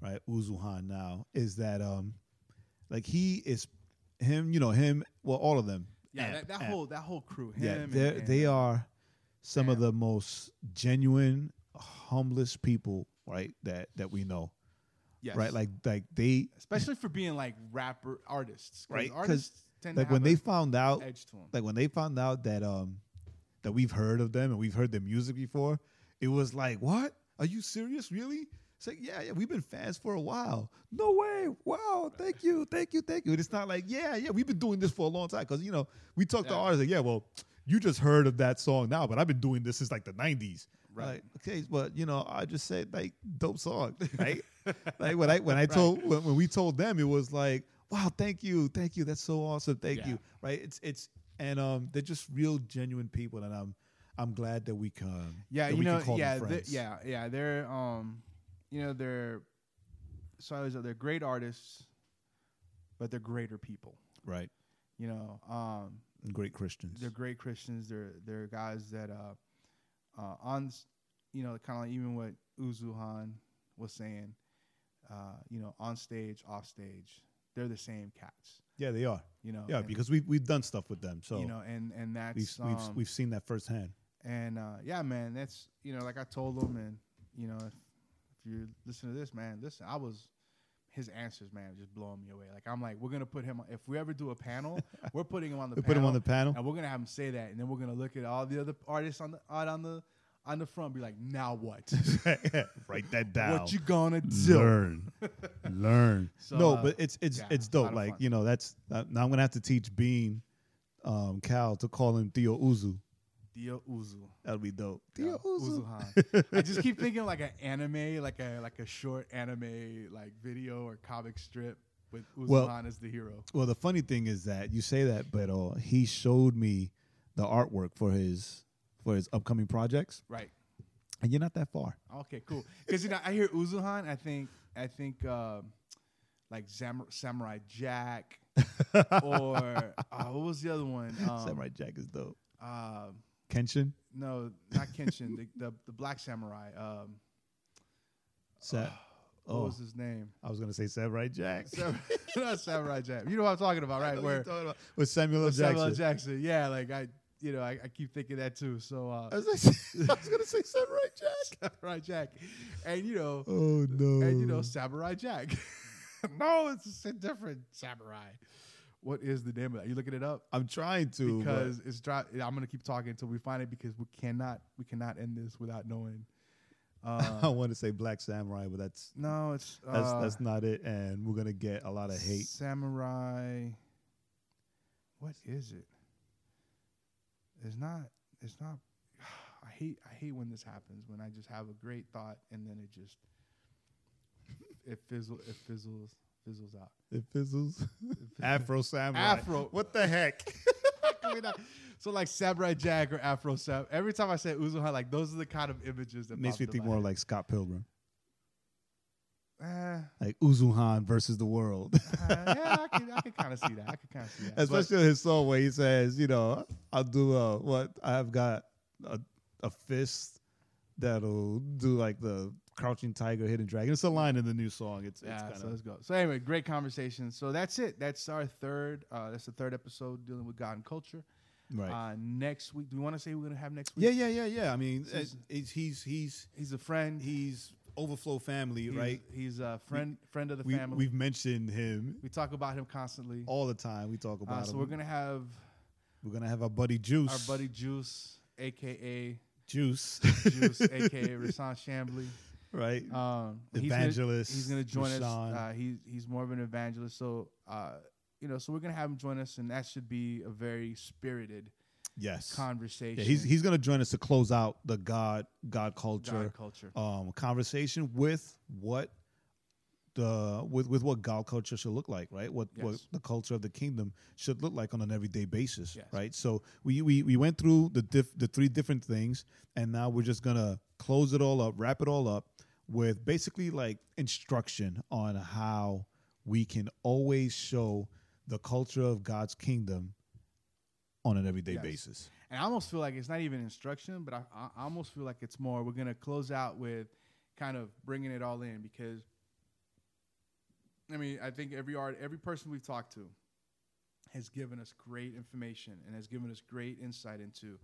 right, Uzuhan now, is that um, like he is him, you know him, well, all of them. Yeah, Amp, that, that Amp. whole that whole crew. Him yeah, and- they they are some of the most genuine, humblest people, right, that that we know, yes. right, like like they especially for being like rapper artists, Right, 'cause, Artists tend like when they found out edge to them. like when they found out that um that we've heard of them and we've heard their music before, it was like, "What? Are you serious? Really?" It's like, "Yeah, yeah, we've been fans for a while." No way! Wow! Thank you, thank you, thank you. And it's not like, "Yeah, yeah, we've been doing this for a long time." Because you know, we talk to artists like, "Yeah, well, you just heard of that song now, but I've been doing this since like the '90s." Right. Like, okay, but you know, I just said like dope song, right? like when I when I told when, when we told them, it was like, wow, thank you, thank you, that's so awesome, thank Yeah. you, right? It's it's and um, they're just real genuine people, and I'm I'm glad that we can Yeah, you we know, can call yeah, them they- yeah, yeah. They're um, you know, they're so I was- they're great artists, but they're greater people. right, You know, um, great Christians. they're great Christians. They're they're guys that uh, uh, on you know, kind of like even what Uzuhan was saying, uh, you know, on stage, off stage, they're the same cats. yeah, they are. You know, Yeah, because we we've done stuff with them, so you know, and and that's we've we've um, we've seen that firsthand. And uh, yeah, man, that's you know, like I told them, and you know, if, if you listen to this, man, listen, I was his answers, man, just blowing me away. Like I'm like, we're gonna put him. On, If we ever do a panel, we're putting him on the. We panel, put him on the panel. and we're gonna have him say that, and then we're gonna look at all the other artists on the out on the on the front, be like, now what? Write that down. what you gonna do? learn, learn. So, no, uh, but it's it's yeah, it's dope. Like fun. you know, that's uh, now I'm gonna have to teach Bean, um, Cal to call him Theo Uzu. Dio Uzu. That'll be dope. Yeah, Theo Uzu. Uzuhan. I just keep thinking like an anime, like a like a short anime like video or comic strip with Uzuhan Well- as the hero. Well, the funny thing is that you say that, but uh, he showed me the artwork for his for his upcoming projects, Right. and you're not that far. Okay, cool. Because you know, I hear Uzuhan. I think I think um, like Sam- Samurai Jack, or uh, what was the other one? Um, Samurai Jack is dope. Um, Kenshin, no, not Kenshin. the, the the Black Samurai. Um, Sa- what oh, was his name? I was gonna say Samurai Jack. Sam- not Samurai Jack. You know what I'm talking about, right? Where talking about. with Samuel L. Jackson. Samuel Jackson. Yeah, like I, you know, I, I keep thinking that too. So uh, I was, like, I was gonna say Samurai Jack. Samurai Jack, and you know, Oh no! and you know, Samurai Jack. no, it's a different Samurai. What is the name of that? You looking it up? I'm trying to Because it's dry. I'm gonna keep talking until we find it because we cannot we cannot end this without knowing. I Uh, want to say Black Samurai, but that's no, it's that's uh, that's not it, and we're gonna get a lot of hate. Samurai. What is it? It's not. It's not. I hate. I hate when this happens. When I just have a great thought and then it just it fizzle. It fizzles. Fizzles out. It fizzles. Afro Samurai. Afro. What the heck? I mean, I- so like Samurai Jack or Afro Sam. Every time I say Uzuha, like those are the kind of images that Makes me think more head. like Scott Pilgrim, Eh, like Uzuhan versus the world. uh, yeah, I can, I can kind of see that. I can kind of see that. But- Especially his song where he says, you know, I'll do a, what I've got a, a fist that'll do like the crouching tiger, hidden dragon. It's a line in the new song. It's, it's yeah, kind so let's go. So anyway, great conversation. So that's it. That's our third. Uh, that's the third episode dealing with God and culture. Right. Uh, next week, do we want to say we're gonna have next week? Yeah, yeah, yeah, yeah. I mean, uh, he's he's he's He's a friend. he's overflow family, He's- right? He's a friend friend of the We, family. we've mentioned him we talk about him constantly. all the time. We talk Uh, about so him. we're gonna have we're gonna have our buddy Juice, our buddy Juice, aka Juice, Juice, aka Rasan Shambly. Right? Um, he's Evangelist, Gonna, he's going to join Rashawn. us. Uh, he's he's more of an evangelist, so uh, you know, so we're going to have him join us, and that should be a very spirited yes. conversation. Yeah, he's he's gonna join us to close out the God God culture God culture. um conversation with what the with with what God culture should look like, right? What what the culture of the kingdom should look like on an everyday basis, Yes. right? So we we we went through the diff, the three different things, and now we're just gonna close it all up, wrap it all up with basically like instruction on how we can always show the culture of God's kingdom on an everyday Yes. basis. And I almost feel like it's not even instruction, but I, I I almost feel like it's more. We're gonna close out with kind of bringing it all in because, I mean, I think every art, every person we've talked to, has given us great information and has given us great insight into,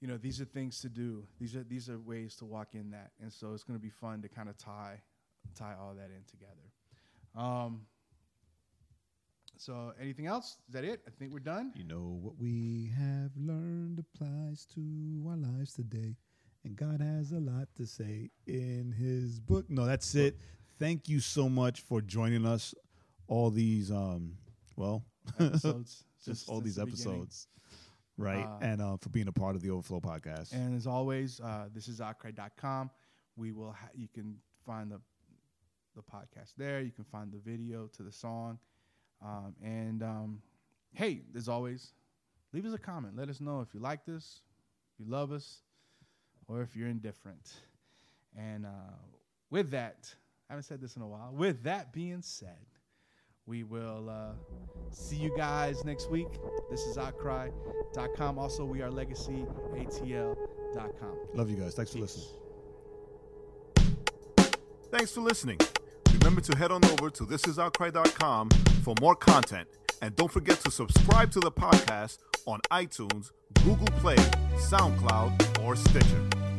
you know, these are things to do. These are these are ways to walk in that, and so it's gonna be fun to kind of tie tie all that in together. Um. So, anything else? Is that it? I think we're done. You know what we have learned applies to our lives today. And God has a lot to say in his book. No, that's it. Thank you so much for joining us all these um well episodes. just since- all these the beginning. Right. Uh, and uh, for being a part of the Overflow podcast. And as always, uh, this is outcry.com. We will ha- you can find the the podcast there. You can find the video to the song. Um, and um, hey, as always, leave us a comment. Let us know if you like this, if you love us, or if you're indifferent. And uh, with that, I haven't said this in a while. With that being said, we will uh, see you guys next week. This is outcry.com. Also, we are legacyatl.com. Love you guys. Thanks for listening. Thanks for listening. Remember to head on over to thisisoutcry.com for more content. And don't forget to subscribe to the podcast on iTunes, Google Play, SoundCloud, or Stitcher.